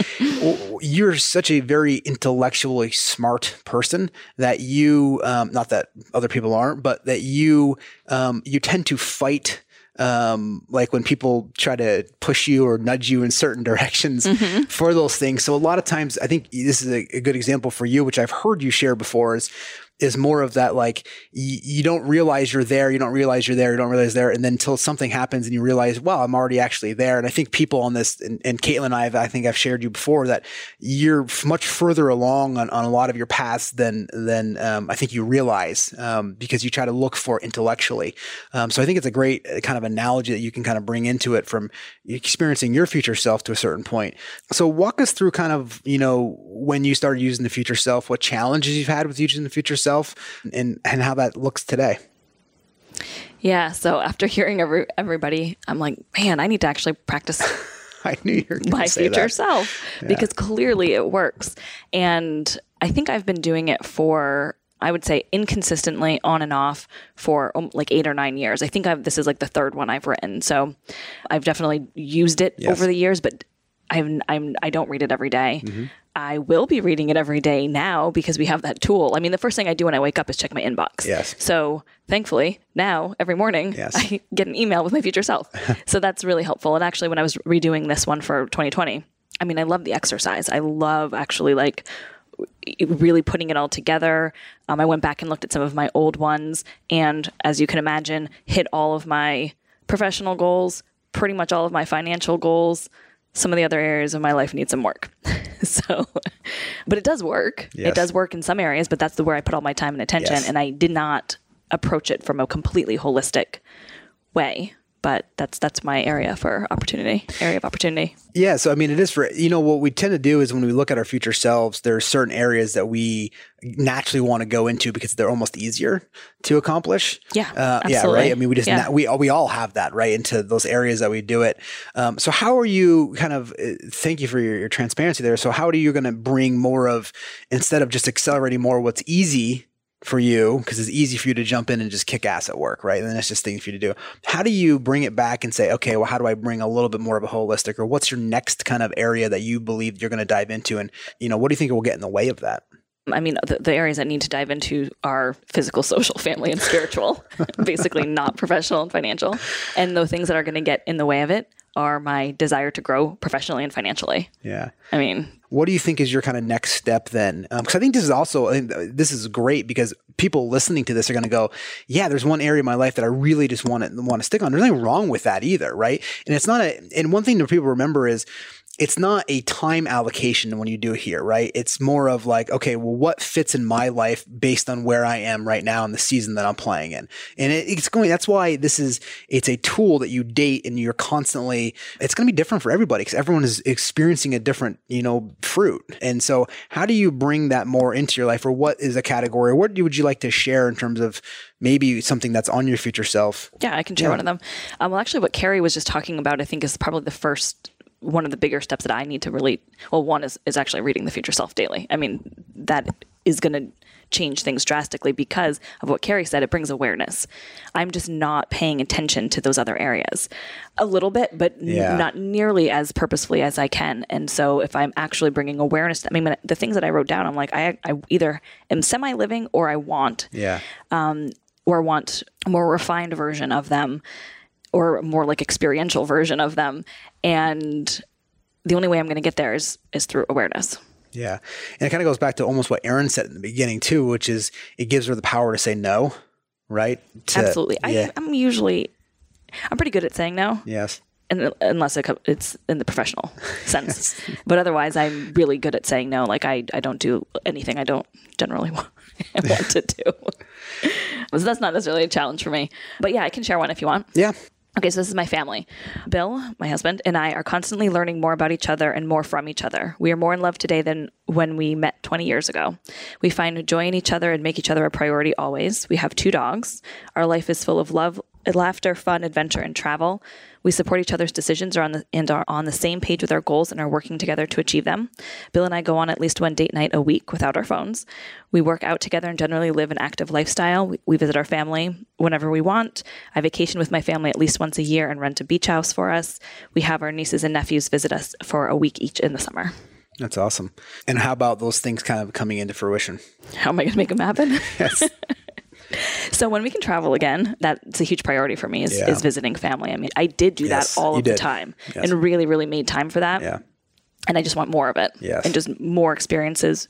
S1: you're such a very intellectually smart person that you, um, not that other people aren't, but that you um, you tend to fight um, like when people try to push you or nudge you in certain directions mm-hmm. for those things. So a lot of times, I think this is a, a, good example for you, which I've heard you share before, is is more of that like y- you don't realize you're there, you don't realize you're there, you don't realize there, and then until something happens and you realize, wow, I'm already actually there. And I think people on this, and, and Caitlin and I, have, I think I've shared you before that you're much further along on, on a lot of your paths than than um, I think you realize um, because you try to look for intellectually. Um, so I think it's a great uh, kind of analogy that you can kind of bring into it from experiencing your future self to a certain point. So walk us through kind of you know when you started using the future self, what challenges you've had with using the future self yourself and, and how that looks today.
S5: Yeah. So after hearing every, everybody, I'm like, man, I need to actually practice
S1: I knew you
S5: my future
S1: that.
S5: self yeah. because clearly it works. And I think I've been doing it for I would say inconsistently on and off for um, like eight or nine years. I think I've, this is like the third one I've written. So I've definitely used it
S1: Yes.
S5: over the years, but I'm, I'm, I don't read it every day.
S1: Mm-hmm.
S5: I will be reading it every day now because we have that tool. I mean, the first thing I do when I wake up is check my inbox.
S1: Yes.
S5: So thankfully, now every morning
S1: Yes.
S5: I get an email with my future self. so that's really helpful. And actually, when I was redoing this one for 2020, I mean, I love the exercise. I love actually like really putting it all together. Um, I went back and looked at some of my old ones, and as you can imagine, hit all of my professional goals, pretty much all of my financial goals. Some of the other areas of my life need some work. so, but it does work.
S1: Yes.
S5: It does work in some areas, but that's the where I put all my time and attention.
S1: Yes.
S5: And I did not approach it from a completely holistic way. But that's that's my area for opportunity, area of opportunity.
S1: Yeah, so I mean, it is for you know what we tend to do is when we look at our future selves, there are certain areas that we naturally want to go into because they're almost easier to accomplish.
S5: Yeah,
S1: uh, yeah, right. I mean, we just
S5: Yeah.
S1: na- we all we all have that right into those areas that we do it. Um, so how are you kind of? Uh, thank you for your, your transparency there. So how are you going to bring more of instead of just accelerating more what's easy for you because it's easy for you to jump in and just kick ass at work, right? And then it's just things for you to do. How do you bring it back and say, okay, well, how do I bring a little bit more of a holistic, or what's your next kind of area that you believe you're going to dive into, and you know, what do you think will get in the way of that?
S5: I mean, the, the areas that need to dive into are physical, social, family, and spiritual, basically not professional and financial. And the things that are going to get in the way of it are my desire to grow professionally and financially.
S1: Yeah.
S5: I mean,
S1: What do you think is your kind of next step then? Um, because I think this is also I think this is great because people listening to this are going to go, yeah, there's one area of my life that I really just want to want to stick on. There's nothing wrong with that either, right? And it's not a. And one thing that people remember is. It's not a time allocation when you do it here, right? It's more of like, okay, well, what fits in my life based on where I am right now in the season that I'm playing in, and it, it's going. That's why this is. It's a tool that you date, and you're constantly. It's going to be different for everybody because everyone is experiencing a different, you know, fruit. And so, how do you bring that more into your life, or what is a category? What would you like to share in terms of maybe something that's on your future self?
S5: yeah, I can share one of them. Um, well, actually, what Carrie was just talking about, I think, is probably the first one of the bigger steps that I need to really. Well, one is is actually reading the future self daily. I mean, that is going to change things drastically because of what Carrie said. It brings awareness. I'm just not paying attention to those other areas a little bit, but n- not nearly as purposefully as I can. And so, if I'm actually bringing awareness, I mean, the things that I wrote down, I'm like, I, I either am semi living or I want
S1: Yeah.
S5: Um or want a more refined version of them or a more like experiential version of them and the only way i'm going to get there is is through awareness
S1: Yeah. And it kind of goes back to almost what Aaron said in the beginning too, which is it gives her the power to say no, right? To-
S5: absolutely
S1: Yeah.
S5: I, i'm usually i'm pretty good at saying no
S1: yes.
S5: and unless it it's in the professional sense but otherwise i'm really good at saying no like i, I don't do anything i don't generally want, want to do so that's not necessarily a challenge for me but yeah i can share one if you want
S1: Yeah.
S5: Okay, so this is my family. Bill, my husband, and I are constantly learning more about each other and more from each other. We are more in love today than when we met 20 years ago. We find joy in each other and make each other a priority always. We have two dogs. Our life is full of love, laughter, fun, adventure, and travel. We support each other's decisions are on the, and are on the same page with our goals and are working together to achieve them. Bill and I go on at least one date night a week without our phones. We work out together and generally live an active lifestyle. We, we visit our family whenever we want. I vacation with my family at least once a year and rent a beach house for us. We have our nieces and nephews visit us for a week each in the summer.
S1: That's awesome. And how about those things kind of coming into fruition?
S5: How am I going to make them happen?
S1: Yes.
S5: So when we can travel again, that's a huge priority for me is,
S1: Yeah.
S5: is visiting family. I mean, I did do
S1: Yes,
S5: that all of the time
S1: Yes.
S5: and really, really made time for that.
S1: yeah.
S5: and I just want more of it.
S1: Yes.
S5: And just more experiences,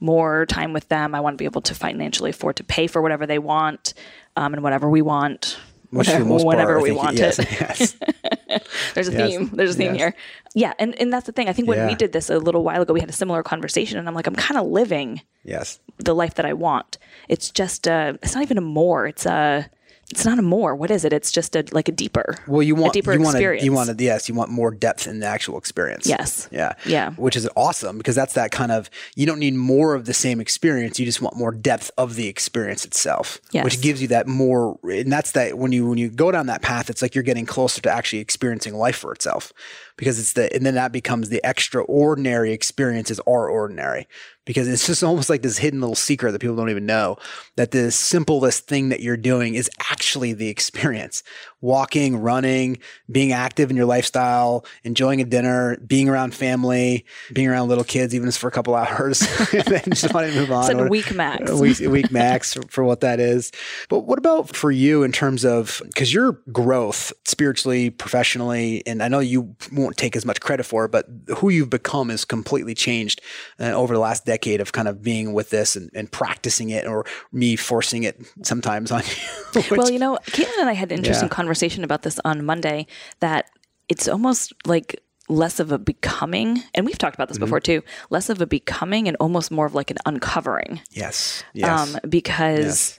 S5: more time with them. I want to be able to financially afford to pay for whatever they want um, and whatever we want.
S1: Which
S5: whatever,
S1: most part,
S5: whenever we want
S1: yes,
S5: it.
S1: Yes.
S5: There's a
S1: Yes.
S5: theme. There's a theme here. Yeah, and, and that's the thing. I think when
S1: Yeah.
S5: we did this a little while ago, we had a similar conversation, and I'm like, I'm kind of living
S1: yes.
S5: the life that I want. It's just uh it's not even a more. It's a it's not a more. What is it? It's just a like a deeper.
S1: Well, you want
S5: a deeper
S1: you want
S5: experience.
S1: to you want to yes, you want more depth in the actual experience.
S5: Yes.
S1: Yeah.
S5: Yeah.
S1: Which is awesome because that's that kind of you don't need more of the same experience. You just want more depth of the experience itself.
S5: Yes.
S1: Which gives you that more and that's that when you when you go down that path, it's like you're getting closer to actually experiencing life for itself. Because it's the and then that becomes the extraordinary experiences are ordinary. because it's just almost like this hidden little secret that people don't even know that the simplest thing that you're doing is actually the experience walking, running, being active in your lifestyle, enjoying a dinner, being around family, being around little kids, even just for a couple hours, and then just want to move on.
S5: It's a week max.
S1: A week, a week max for what that is. But what about for you in terms of, because your growth spiritually, professionally, and I know you won't take as much credit for it, but who you've become is completely changed uh, over the last decade of kind of being with this and, and practicing it or me forcing it sometimes on you.
S5: Which, well, you know, Caitlin and I had an interesting yeah. conversation about this on Monday that it's almost like less of a becoming, and we've talked about this mm-hmm. before too, less of a becoming and almost more of like an uncovering.
S1: Yes. Yes.
S5: Um, because yes.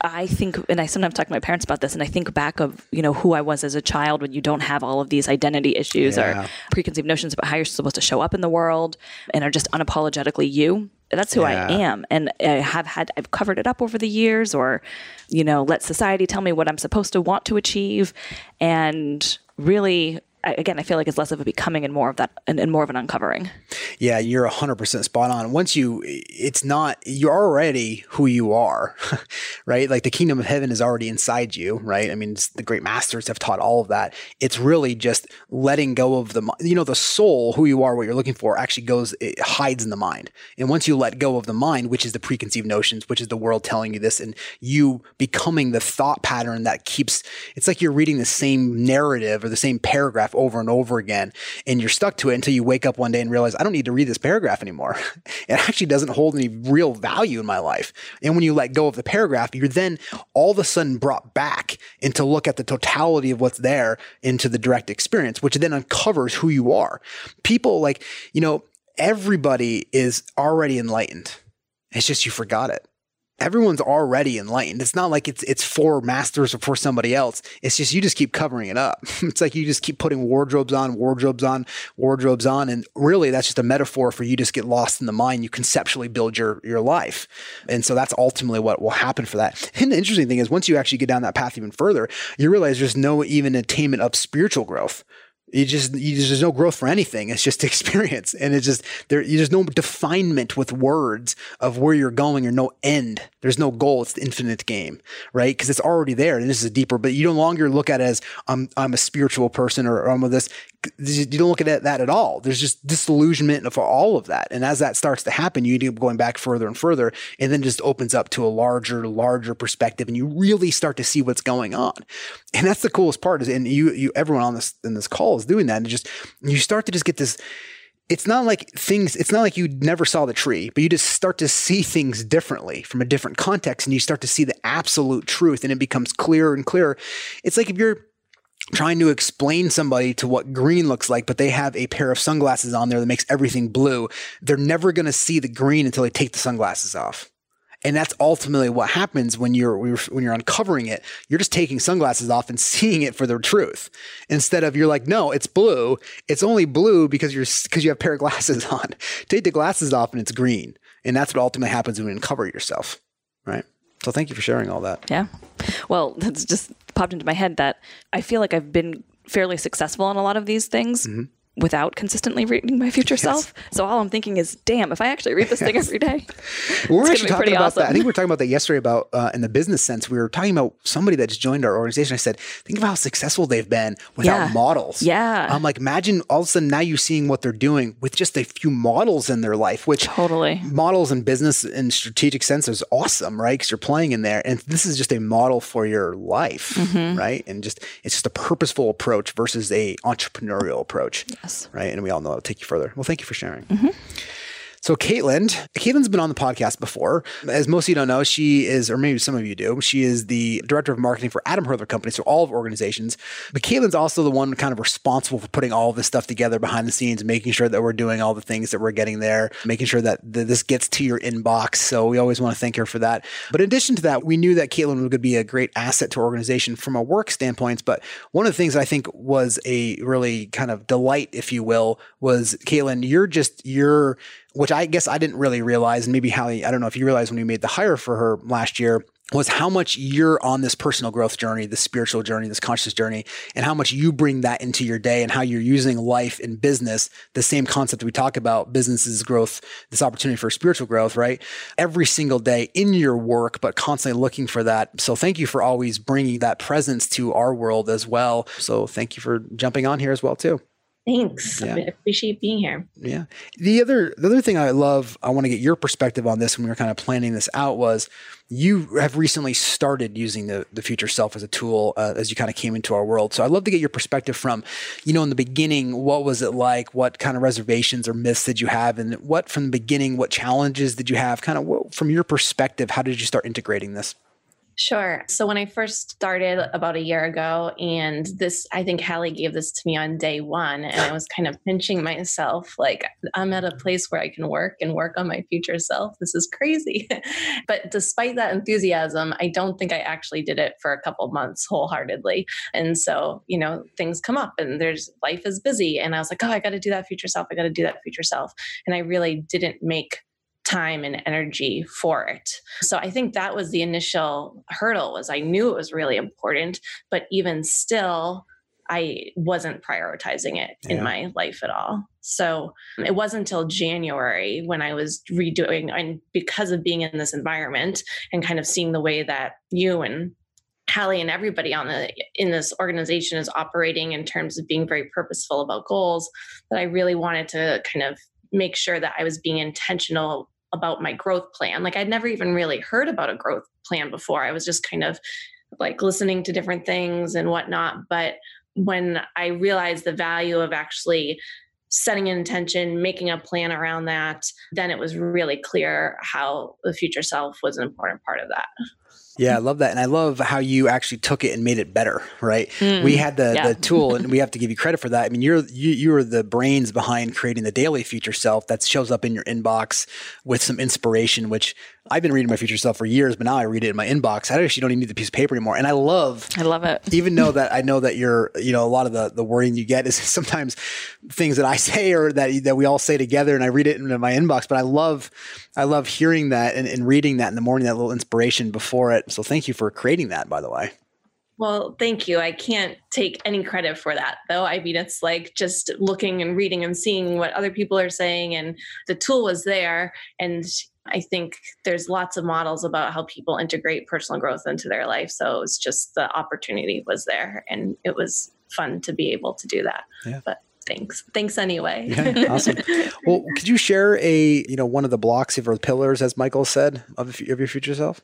S5: I think, and I sometimes talk to my parents about this, and I think back of you know who I was as a child when you don't have all of these identity issues yeah. or preconceived notions about how you're supposed to show up in the world, and are just unapologetically you. That's who yeah. I am, and I have had I've covered it up over the years, or you know, let society tell me what I'm supposed to want to achieve, and really again, I feel like it's less of a becoming and more of that and, and more of an uncovering.
S1: Yeah, you're 100% spot on. Once you, it's not, you're already who you are, right? Like the kingdom of heaven is already inside you, right? I mean, the great masters have taught all of that. It's really just letting go of the, you know, the soul, who you are, what you're looking for, actually goes, it hides in the mind. And once you let go of the mind, which is the preconceived notions, which is the world telling you this, and you becoming the thought pattern that keeps, it's like you're reading the same narrative or the same paragraph over and over again. And you're stuck to it until you wake up one day and realize, I don't need to read this paragraph anymore. it actually doesn't hold any real value in my life. And when you let go of the paragraph, you're then all of a sudden brought back into look at the totality of what's there into the direct experience, which then uncovers who you are. People like, you know, everybody is already enlightened. It's just you forgot it everyone's already enlightened. It's not like it's it's for masters or for somebody else. It's just you just keep covering it up. it's like you just keep putting wardrobes on, wardrobes on, wardrobes on, and really that's just a metaphor for you just get lost in the mind. You conceptually build your your life, and so that's ultimately what will happen for that. And the interesting thing is, once you actually get down that path even further, you realize there's no even attainment of spiritual growth you just you, there's no growth for anything. It's just experience, and it's just there. There's no definement with words of where you're going, or no end. There's no goal. It's the infinite game, right? Because it's already there, and this is deeper. But you no longer look at it as I'm I'm a spiritual person or, or I'm this. You don't look at that at all. There's just disillusionment of all of that, and as that starts to happen, you end up going back further and further, and then just opens up to a larger, larger perspective, and you really start to see what's going on. And that's the coolest part. Is and you you everyone on this in this call is doing that, and just you start to just get this it's not like things it's not like you never saw the tree but you just start to see things differently from a different context and you start to see the absolute truth and it becomes clearer and clearer. It's like if you're trying to explain somebody to what green looks like but they have a pair of sunglasses on there that makes everything blue they're never going to see the green until they take the sunglasses off and that's ultimately what happens when you're when you're uncovering it. You're just taking sunglasses off and seeing it for the truth, instead of you're like, no, it's blue. It's only blue because you're because you have a pair of glasses on. Take the glasses off and it's green, and that's what ultimately happens when you uncover yourself, right? So thank you for sharing all that.
S5: Yeah. Well, that's just popped into my head that I feel like I've been fairly successful in a lot of these things. Mm-hmm without consistently reading my future yes. self. So all I'm thinking is, damn, if I actually read this yes. thing every day,
S1: we're actually talking about awesome. that. I think we were talking about that yesterday about uh, in the business sense. We were talking about somebody that just joined our organization. I said, think of how successful they've been without
S5: yeah.
S1: models.
S5: Yeah.
S1: I'm like, imagine all of a sudden now you're seeing what they're doing with just a few models in their life, which
S5: totally
S1: models in business and strategic sense is awesome, right? Because you're playing in there, and this is just a model for your life, mm-hmm. right? And just it's just a purposeful approach versus a entrepreneurial approach,
S5: yes,
S1: right? And we all know it'll take you further. Well, thank you for sharing. Mm-hmm. So Caitlin, Caitlin's been on the podcast before. As most of you don't know, she is, or maybe some of you do, she is the director of marketing for Adam Hergenrother Company, so all of organizations. But Caitlin's also the one kind of responsible for putting all this stuff together behind the scenes, making sure that we're doing all the things that we're getting there, making sure that this gets to your inbox. So we always want to thank her for that. But in addition to that, we knew that Caitlin would be a great asset to organization from a work standpoint. But one of the things I think was a really kind of delight, if you will, was Caitlin, you're just, you're, which I guess I didn't really realize, and maybe Hallie, I don't know if you realized when we made the hire for her last year, was how much you're on this personal growth journey, this spiritual journey, this conscious journey, and how much you bring that into your day and how you're using life and business, the same concept we talk about businesses growth, this opportunity for spiritual growth, right? Every single day in your work, but constantly looking for that. So thank you for always bringing that presence to our world as well. So thank you for jumping on here as well, too.
S6: Thanks. Yeah. I appreciate being here.
S1: Yeah. The other the other thing I love, I want to get your perspective on this when we were kind of planning this out was you have recently started using the the future self as a tool uh, as you kind of came into our world. So I'd love to get your perspective from, you know, in the beginning, what was it like? What kind of reservations or myths did you have, and what from the beginning, what challenges did you have? Kind of what, from your perspective, how did you start integrating this?
S6: Sure. So when I first started about a year ago, and this, I think Hallie gave this to me on day one, and I was kind of pinching myself like, I'm at a place where I can work and work on my future self. This is crazy. but despite that enthusiasm, I don't think I actually did it for a couple months wholeheartedly. And so, you know, things come up and there's life is busy. And I was like, oh, I got to do that future self. I got to do that future self. And I really didn't make time and energy for it. So I think that was the initial hurdle was I knew it was really important, but even still I wasn't prioritizing it yeah. in my life at all. So it wasn't until January when I was redoing and because of being in this environment and kind of seeing the way that you and Hallie and everybody on the in this organization is operating in terms of being very purposeful about goals that I really wanted to kind of make sure that I was being intentional about my growth plan. Like I'd never even really heard about a growth plan before. I was just kind of like listening to different things and whatnot. But when I realized the value of actually setting an intention, making a plan around that, then it was really clear how the future self was an important part of that.
S1: Yeah, I love that. And I love how you actually took it and made it better, right? Mm, we had the, yeah. the tool and we have to give you credit for that. I mean, you're you you are the brains behind creating the daily future self that shows up in your inbox with some inspiration, which I've been reading my future self for years, but now I read it in my inbox. I actually don't even need the piece of paper anymore. And I love
S5: I love it.
S1: Even though that I know that you're, you know, a lot of the the wording you get is sometimes things that I say or that that we all say together and I read it in my inbox. But I love I love hearing that and, and reading that in the morning, that little inspiration before it. So thank you for creating that, by the way.
S6: Well, thank you. I can't take any credit for that, though. I mean, it's like just looking and reading and seeing what other people are saying, and the tool was there. And I think there's lots of models about how people integrate personal growth into their life. So it's just the opportunity was there, and it was fun to be able to do that. Yeah. But thanks thanks anyway
S1: yeah, awesome well could you share a you know one of the blocks of or pillars as michael said of, of your future self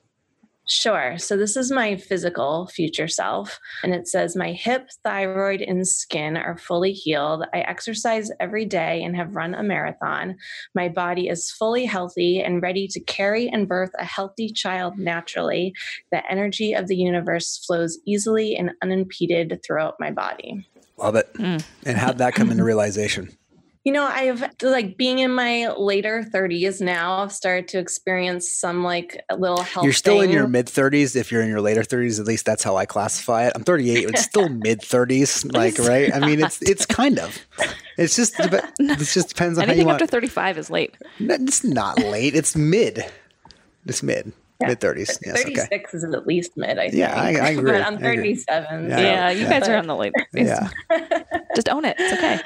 S6: Sure. So this is my physical future self. And it says, My hip, thyroid, and skin are fully healed. I exercise every day and have run a marathon. My body is fully healthy and ready to carry and birth a healthy child naturally. The energy of the universe flows easily and unimpeded throughout my body.
S1: Love it. Mm. And how'd that come into realization?
S6: You know, I've like being in my later 30s now, I've started to experience some like a little health.
S1: You're still
S6: thing.
S1: in your mid 30s. If you're in your later 30s, at least that's how I classify it. I'm 38. It's still mid 30s, like right. I mean, it's it's kind of. It's just it just depends on
S5: anything
S1: how you
S5: after 35 is late.
S1: It's not late. It's mid. It's mid. Yeah. Mid 30s. Yes,
S6: 36 okay. is at least mid, I think.
S1: Yeah, I, I agree.
S6: But I'm 37.
S5: Yeah, yeah you guys are on the late. Yeah. Just own it. It's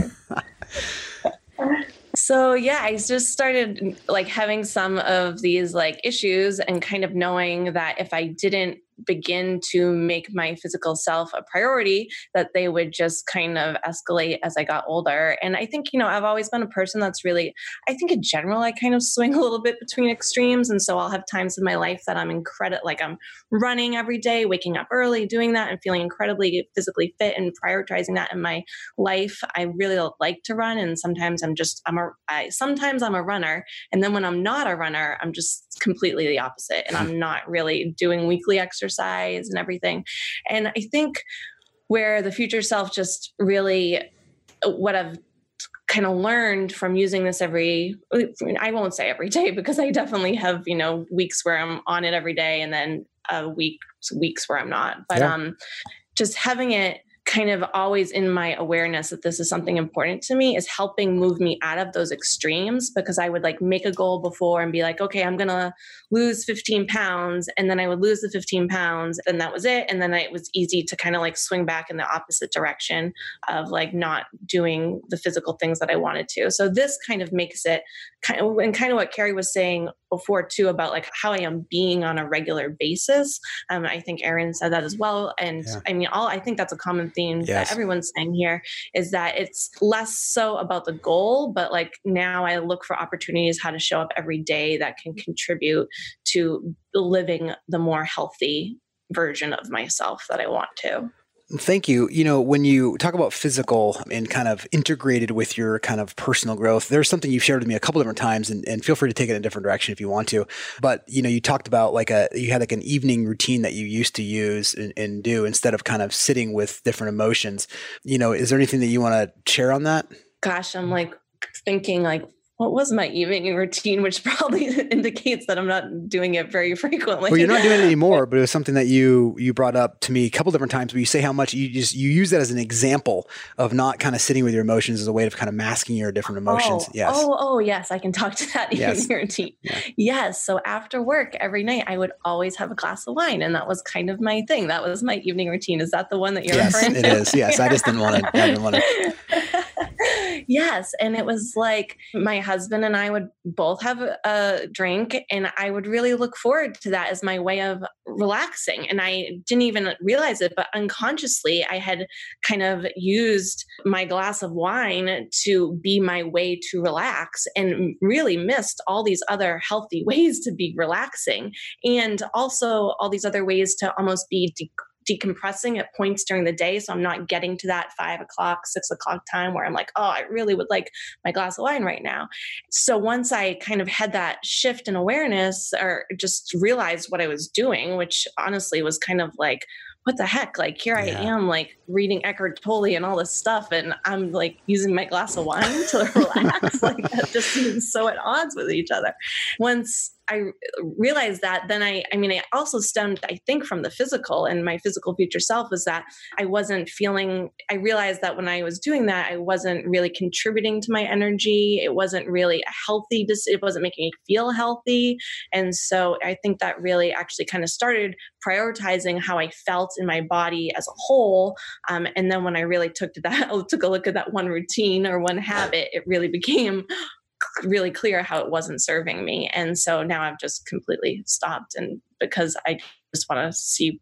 S5: okay.
S6: so yeah i just started like having some of these like issues and kind of knowing that if i didn't begin to make my physical self a priority that they would just kind of escalate as I got older. And I think, you know, I've always been a person that's really, I think in general, I kind of swing a little bit between extremes. And so I'll have times in my life that I'm incredible, like I'm running every day, waking up early, doing that and feeling incredibly physically fit and prioritizing that in my life. I really like to run. And sometimes I'm just, I'm a, I, sometimes I'm a runner. And then when I'm not a runner, I'm just completely the opposite. And hmm. I'm not really doing weekly exercise exercise and everything. And I think where the future self just really what I've kind of learned from using this every I won't say every day because I definitely have, you know, weeks where I'm on it every day and then a week weeks where I'm not. But yeah. um just having it kind of always in my awareness that this is something important to me is helping move me out of those extremes because I would like make a goal before and be like, okay, I'm going to lose 15 pounds. And then I would lose the 15 pounds and that was it. And then it was easy to kind of like swing back in the opposite direction of like not doing the physical things that I wanted to. So this kind of makes it kind of, and kind of what Carrie was saying before too about like how I am being on a regular basis. Um, I think Erin said that as well. And yeah. I mean, all I think that's a common theme yes. that everyone's saying here is that it's less so about the goal, but like now I look for opportunities how to show up every day that can contribute to living the more healthy version of myself that I want to.
S1: Thank you. You know, when you talk about physical and kind of integrated with your kind of personal growth, there's something you've shared with me a couple different times and, and feel free to take it in a different direction if you want to. But, you know, you talked about like a, you had like an evening routine that you used to use and, and do instead of kind of sitting with different emotions. You know, is there anything that you want to share on that?
S6: Gosh, I'm like thinking like what was my evening routine, which probably indicates that I'm not doing it very frequently.
S1: Well, you're not doing it anymore, but it was something that you you brought up to me a couple different times. Where you say how much you just you use that as an example of not kind of sitting with your emotions as a way of kind of masking your different emotions.
S6: Oh,
S1: yes.
S6: Oh, oh, yes, I can talk to that yes. evening routine. Yeah. Yes. So after work every night, I would always have a glass of wine, and that was kind of my thing. That was my evening routine. Is that the one that you're
S1: yes,
S6: referring
S1: to? Yes, it is. Yes, I just didn't want to. I didn't want to.
S6: yes. And it was like my husband and I would both have a drink, and I would really look forward to that as my way of relaxing. And I didn't even realize it, but unconsciously, I had kind of used my glass of wine to be my way to relax and really missed all these other healthy ways to be relaxing and also all these other ways to almost be de- decompressing at points during the day. So I'm not getting to that five o'clock, six o'clock time where I'm like, oh, I really would like my glass of wine right now. So once I kind of had that shift in awareness or just realized what I was doing, which honestly was kind of like, what the heck? Like here yeah. I am, like reading Eckhart Tolle and all this stuff, and I'm like using my glass of wine to relax. like that just seems so at odds with each other. Once I realized that then I, I mean, I also stemmed, I think, from the physical and my physical future self was that I wasn't feeling, I realized that when I was doing that, I wasn't really contributing to my energy. It wasn't really a healthy, it wasn't making me feel healthy. And so I think that really actually kind of started prioritizing how I felt in my body as a whole. Um, and then when I really took to that, took a look at that one routine or one habit, it really became really clear how it wasn't serving me. And so now I've just completely stopped. And because I just want to see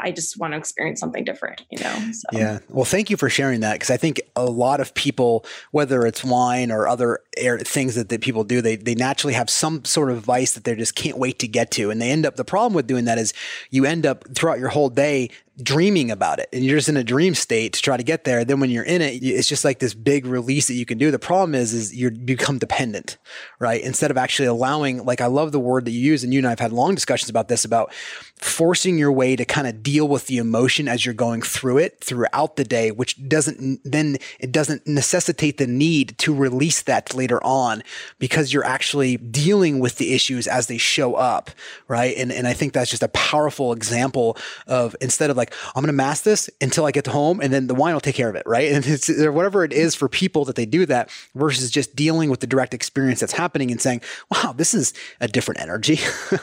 S6: I just want to experience something different, you know? So.
S1: Yeah. Well, thank you for sharing that. Cause I think a lot of people, whether it's wine or other air, things that, that people do, they, they naturally have some sort of vice that they just can't wait to get to. And they end up, the problem with doing that is you end up throughout your whole day dreaming about it and you're just in a dream state to try to get there. Then when you're in it, it's just like this big release that you can do. The problem is, is you become dependent, right? Instead of actually allowing, like I love the word that you use and you and I have had long discussions about this, about forcing your way to kind of deal with the emotion as you're going through it throughout the day, which doesn't, then it doesn't necessitate the need to release that later on because you're actually dealing with the issues as they show up, right? And, and I think that's just a powerful example of instead of like, like, I'm going to mask this until I get to home and then the wine will take care of it. Right. And it's or whatever it is for people that they do that versus just dealing with the direct experience that's happening and saying, wow, this is a different energy.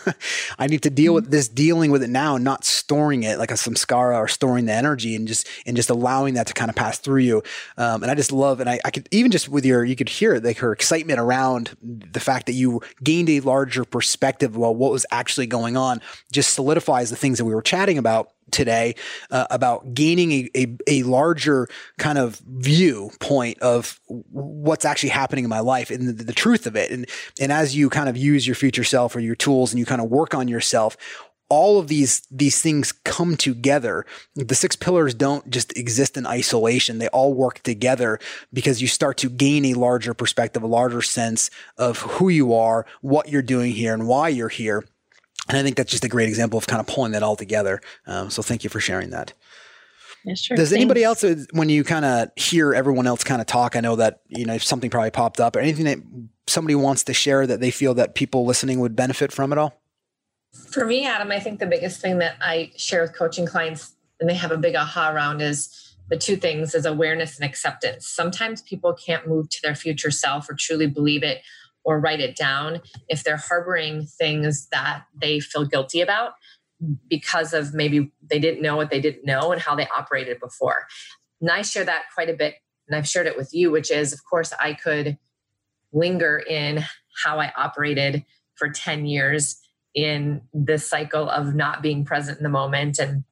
S1: I need to deal with this, dealing with it now, and not storing it like a samskara or storing the energy and just, and just allowing that to kind of pass through you. Um, and I just love, and I, I could even just with your, you could hear like her excitement around the fact that you gained a larger perspective about what was actually going on just solidifies the things that we were chatting about today uh, about gaining a, a, a, larger kind of viewpoint of what's actually happening in my life and the, the, truth of it. And, and as you kind of use your future self or your tools and you kind of work on yourself, all of these these things come together. The six pillars don't just exist in isolation. They all work together because you start to gain a larger perspective, a larger sense of who you are, what you're doing here, and why you're here. And I think that's just a great example of kind of pulling that all together. Um, so thank you for sharing that.
S6: Yeah, sure.
S1: Does Thanks. anybody else, uh, when you kind of hear everyone else kind of talk, I know that, you know, if something probably popped up or anything that somebody wants to share that they feel that people listening would benefit from at all?
S4: For me, Adam, I think the biggest thing that I share with coaching clients and they have a big aha around is the two things is awareness and acceptance. Sometimes people can't move to their future self or truly believe it or write it down if they're harboring things that they feel guilty about because of maybe they didn't know what they didn't know and how they operated before. And I share that quite a bit. And I've shared it with you, which is, of course, I could linger in how I operated for 10 years in this cycle of not being present in the moment and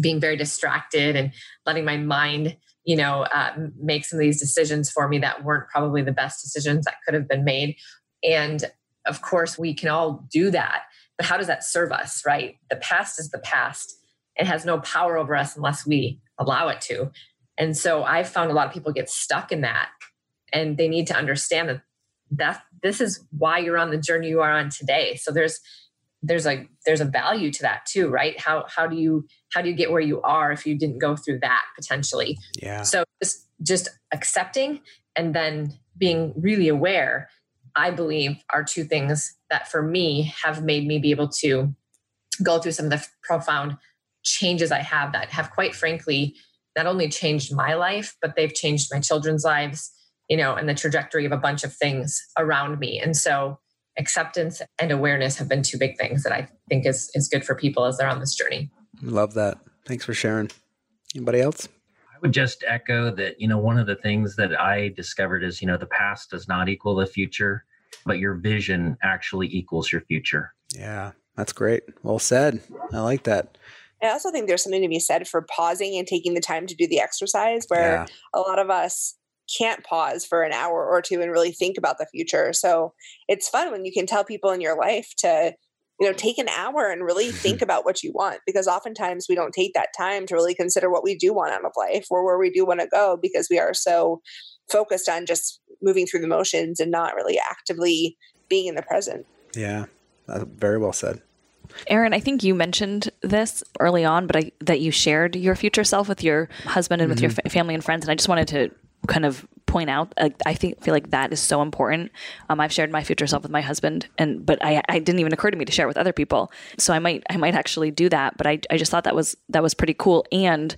S4: being very distracted and letting my mind you know uh, make some of these decisions for me that weren't probably the best decisions that could have been made. And of course we can all do that but how does that serve us right? The past is the past. It has no power over us unless we allow it to. And so i've found a lot of people get stuck in that and they need to understand that that this is why you're on the journey you are on today. So there's there's a there's a value to that too right? How how do you how do you get where you are if you didn't go through that potentially?
S1: Yeah.
S4: So just just accepting and then being really aware i believe are two things that for me have made me be able to go through some of the profound changes i have that have quite frankly not only changed my life but they've changed my children's lives you know and the trajectory of a bunch of things around me. And so acceptance and awareness have been two big things that I think is is good for people as they're on this journey.
S1: Love that. Thanks for sharing. Anybody else?
S3: I would just echo that, you know, one of the things that I discovered is, you know, the past does not equal the future, but your vision actually equals your future.
S1: Yeah, that's great. Well said. I like that.
S2: I also think there's something to be said for pausing and taking the time to do the exercise where yeah. a lot of us can't pause for an hour or two and really think about the future. So it's fun when you can tell people in your life to, you know, take an hour and really think about what you want because oftentimes we don't take that time to really consider what we do want out of life or where we do want to go because we are so focused on just moving through the motions and not really actively being in the present.
S1: Yeah, uh, very well said.
S5: Erin, I think you mentioned this early on, but I, that you shared your future self with your husband and with mm-hmm. your fa- family and friends, and I just wanted to kind of point out uh, i think feel like that is so important um, i've shared my future self with my husband and but I, I didn't even occur to me to share it with other people so i might i might actually do that but i, I just thought that was that was pretty cool and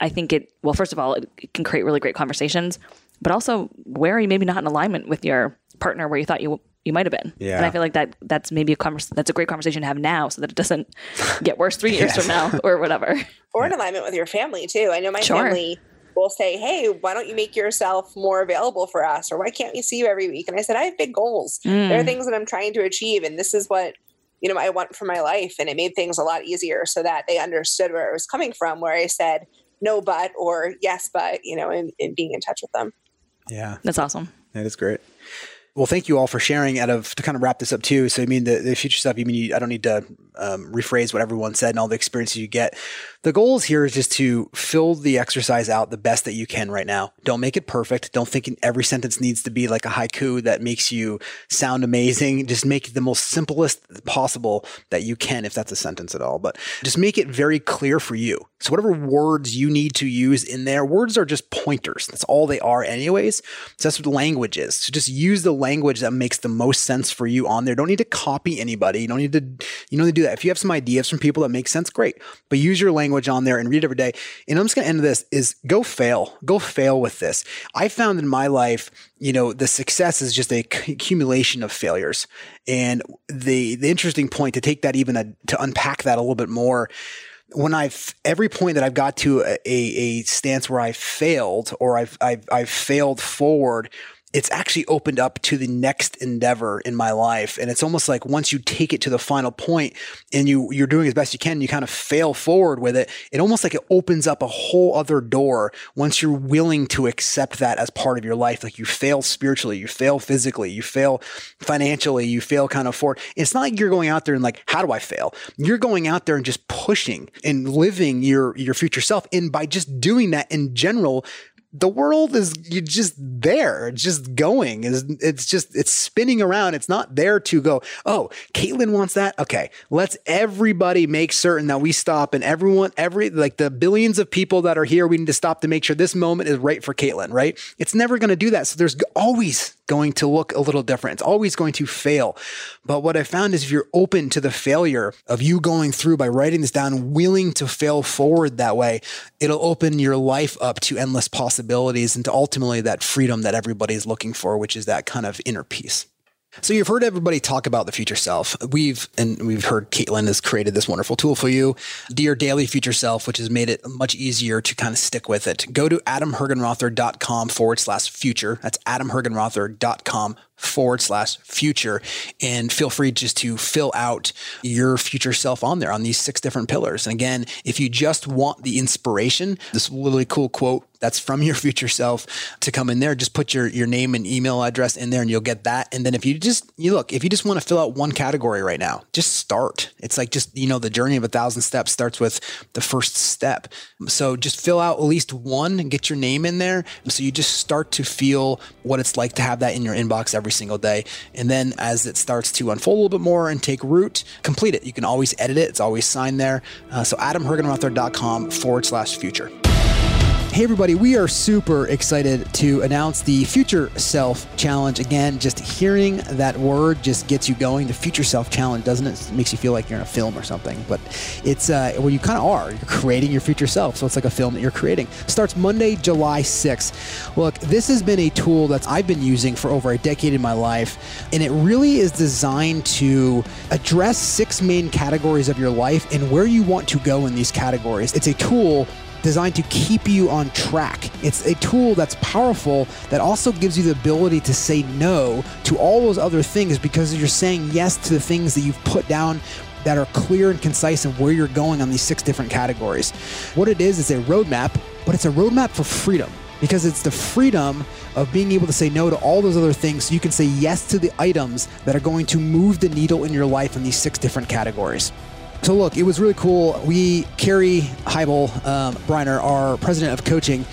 S5: i think it well first of all it, it can create really great conversations but also where are you maybe not in alignment with your partner where you thought you you might have been.
S1: Yeah.
S5: And I feel like that that's maybe a convers- that's a great conversation to have now so that it doesn't get worse three years from now or whatever.
S2: Or in alignment with your family too. I know my sure. family will say, Hey, why don't you make yourself more available for us? Or why can't we see you every week? And I said, I have big goals. Mm. There are mm. things that I'm trying to achieve, and this is what you know I want for my life. And it made things a lot easier so that they understood where I was coming from, where I said no but or yes but, you know, and, and being in touch with them.
S1: Yeah.
S5: That's awesome.
S1: That is great. Well, thank you all for sharing. Out of to kind of wrap this up too. So, I mean, the, the future stuff. You mean you, I don't need to um, rephrase what everyone said and all the experiences you get. The goal is here is just to fill the exercise out the best that you can right now. Don't make it perfect. Don't think every sentence needs to be like a haiku that makes you sound amazing. Just make it the most simplest possible that you can, if that's a sentence at all. But just make it very clear for you. So, whatever words you need to use in there, words are just pointers. That's all they are, anyways. So that's what language is. So just use the language that makes the most sense for you on there. Don't need to copy anybody. You don't need to, you need to do that. If you have some ideas from people that make sense, great. But use your language on there and read it every day. And I'm just going to end this is go fail. Go fail with this. I found in my life, you know, the success is just a accumulation of failures. And the the interesting point to take that even a, to unpack that a little bit more when I've every point that I've got to a, a, stance where I failed or I've, I've I've failed forward, it's actually opened up to the next endeavor in my life. And it's almost like once you take it to the final point and you, you're doing as best you can, you kind of fail forward with it. It almost like it opens up a whole other door once you're willing to accept that as part of your life. Like you fail spiritually, you fail physically, you fail financially, you fail kind of forward. It's not like you're going out there and like, how do I fail? You're going out there and just pushing and living your, your future self. And by just doing that in general, the world is you just there. Just going. It's, it's just, it's spinning around. It's not there to go, oh, Caitlin wants that. Okay. Let's everybody make certain that we stop and everyone, every, like the billions of people that are here, we need to stop to make sure this moment is right for Caitlin, right? It's never going to do that. So there's always going to look a little different. It's always going to fail. But what I found is if you're open to the failure of you going through by writing this down, willing to fail forward that way, it'll open your life up to endless possibilities and to ultimately that freedom that everybody's looking for, which is that kind of inner peace. So you've heard everybody talk about the future self. We've and we've heard Caitlin has created this wonderful tool for you, Dear Daily Future Self, which has made it much easier to kind of stick with it. Go to adamhergenrother.com forward slash future. That's adamhergenrother.com forward slash future and feel free just to fill out your future self on there on these six different pillars. And again, if you just want the inspiration, this really cool quote that's from your future self to come in there, just put your, your name and email address in there and you'll get that. And then if you just, you look, if you just want to fill out one category right now, just start. It's like just, you know, the journey of a thousand steps starts with the first step. So just fill out at least one and get your name in there. So you just start to feel what it's like to have that in your inbox every single day. And then as it starts to unfold a little bit more and take root, complete it. You can always edit it. It's always signed there. Uh, so adamhergenrother.com forward slash future. Hey, everybody, we are super excited to announce the Future Self Challenge. Again, just hearing that word just gets you going. The Future Self Challenge, doesn't it? it makes you feel like you're in a film or something, but it's uh, well, you kind of are. You're creating your future self. So it's like a film that you're creating. Starts Monday, July 6th. Look, this has been a tool that I've been using for over a decade in my life, and it really is designed to address six main categories of your life and where you want to go in these categories. It's a tool designed to keep you on track. It's a tool that's powerful that also gives you the ability to say no to all those other things because you're saying yes to the things that you've put down that are clear and concise of where you're going on these six different categories. What it is is a roadmap, but it's a roadmap for freedom because it's the freedom of being able to say no to all those other things so you can say yes to the items that are going to move the needle in your life in these six different categories. So look, it was really cool. We, Carrie Heibel um, Briner, our president of coaching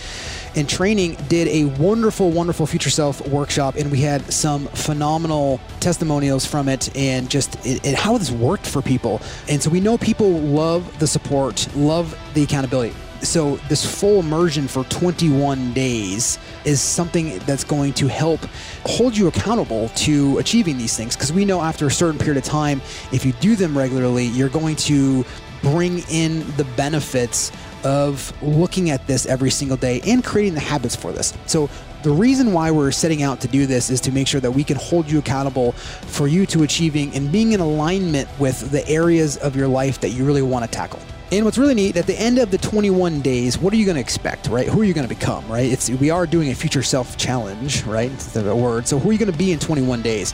S1: and training, did a wonderful, wonderful Future Self workshop, and we had some phenomenal testimonials from it, and just it, it, how this worked for people. And so we know people love the support, love the accountability so this full immersion for 21 days is something that's going to help hold you accountable to achieving these things because we know after a certain period of time if you do them regularly you're going to bring in the benefits of looking at this every single day and creating the habits for this so the reason why we're setting out to do this is to make sure that we can hold you accountable for you to achieving and being in alignment with the areas of your life that you really want to tackle. And what's really neat, at the end of the 21 days, what are you going to expect, right? Who are you going to become, right? It's we are doing a future self challenge, right? The word. So who are you going to be in 21 days?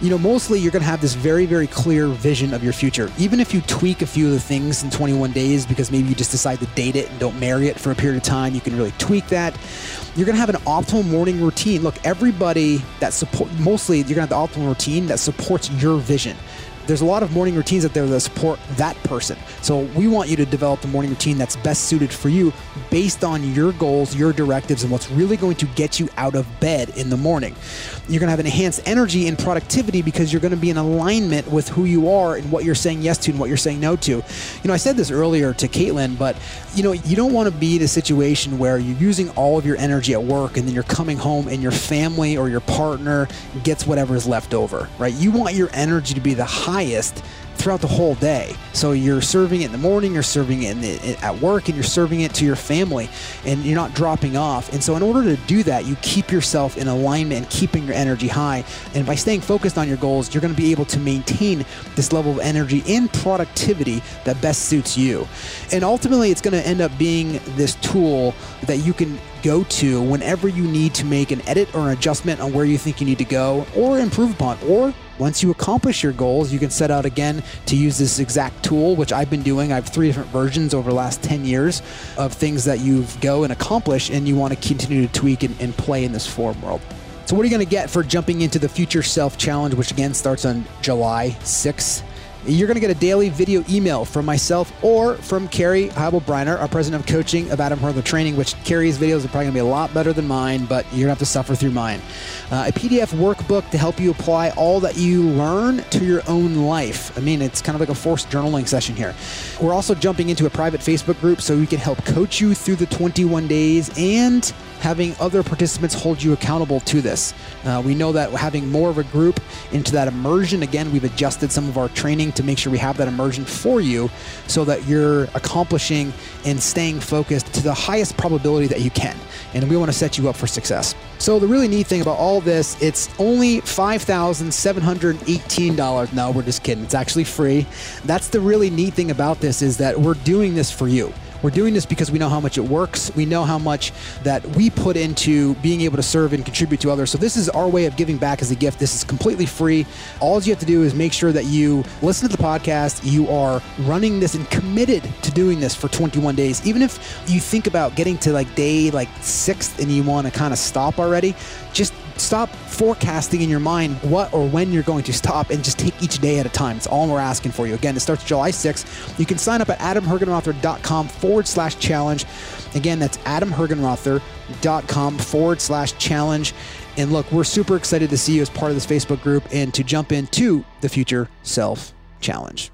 S1: you know, mostly you're going to have this very, very clear vision of your future. Even if you tweak a few of the things in 21 days because maybe you just decide to date it and don't marry it for a period of time, you can really tweak that. You're going to have an optimal morning routine. Look, everybody that support, mostly you're going to have the optimal routine that supports your vision there's a lot of morning routines out there that support that person. So we want you to develop the morning routine that's best suited for you based on your goals, your directives, and what's really going to get you out of bed in the morning. You're going to have an enhanced energy and productivity because you're going to be in alignment with who you are and what you're saying yes to and what you're saying no to. You know, I said this earlier to Caitlin, but you know, you don't want to be in a situation where you're using all of your energy at work and then you're coming home and your family or your partner gets whatever is left over, right? You want your energy to be the highest throughout the whole day. So you're serving it in the morning, you're serving it the, at work, and you're serving it to your family, and you're not dropping off. And so, in order to do that, you keep yourself in alignment and keeping your energy high. And by staying focused on your goals, you're going to be able to maintain this level of energy and productivity that best suits you. And ultimately, it's going to end up being this tool that you can go to whenever you need to make an edit or an adjustment on where you think you need to go or improve upon or once you accomplish your goals, you can set out again to use this exact tool, which I've been doing. I have three different versions over the last 10 years of things that you go and accomplish, and you want to continue to tweak and, and play in this form world. So, what are you going to get for jumping into the Future Self Challenge, which again starts on July 6th? You're going to get a daily video email from myself or from Carrie Heibel-Briner, our president of coaching of Adam Hergenrother Training, which Carrie's videos are probably going to be a lot better than mine, but you're going to have to suffer through mine. Uh, a PDF workbook to help you apply all that you learn to your own life. I mean, it's kind of like a forced journaling session here. We're also jumping into a private Facebook group so we can help coach you through the 21 days and having other participants hold you accountable to this. Uh, we know that having more of a group into that immersion, again, we've adjusted some of our training to make sure we have that immersion for you so that you're accomplishing and staying focused to the highest probability that you can. And we want to set you up for success. So the really neat thing about all this, it's only $5,718. No, we're just kidding. It's actually free. That's the really neat thing about this is that we're doing this for you. We're doing this because we know how much it works. We know how much that we put into being able to serve and contribute to others. So this is our way of giving back as a gift. This is completely free. All you have to do is make sure that you listen to the podcast. You are running this and committed to doing this for 21 days. Even if you think about getting to like day like sixth and you want to kind of stop already, just stop forecasting in your mind what or when you're going to stop and just take each day at a time. It's all we're asking for you. Again, it starts July 6th. You can sign up at adamhergenrother.com forward slash challenge. Again, that's adamhergenrother.com forward slash challenge. And look, we're super excited to see you as part of this Facebook group and to jump into the Future Self Challenge.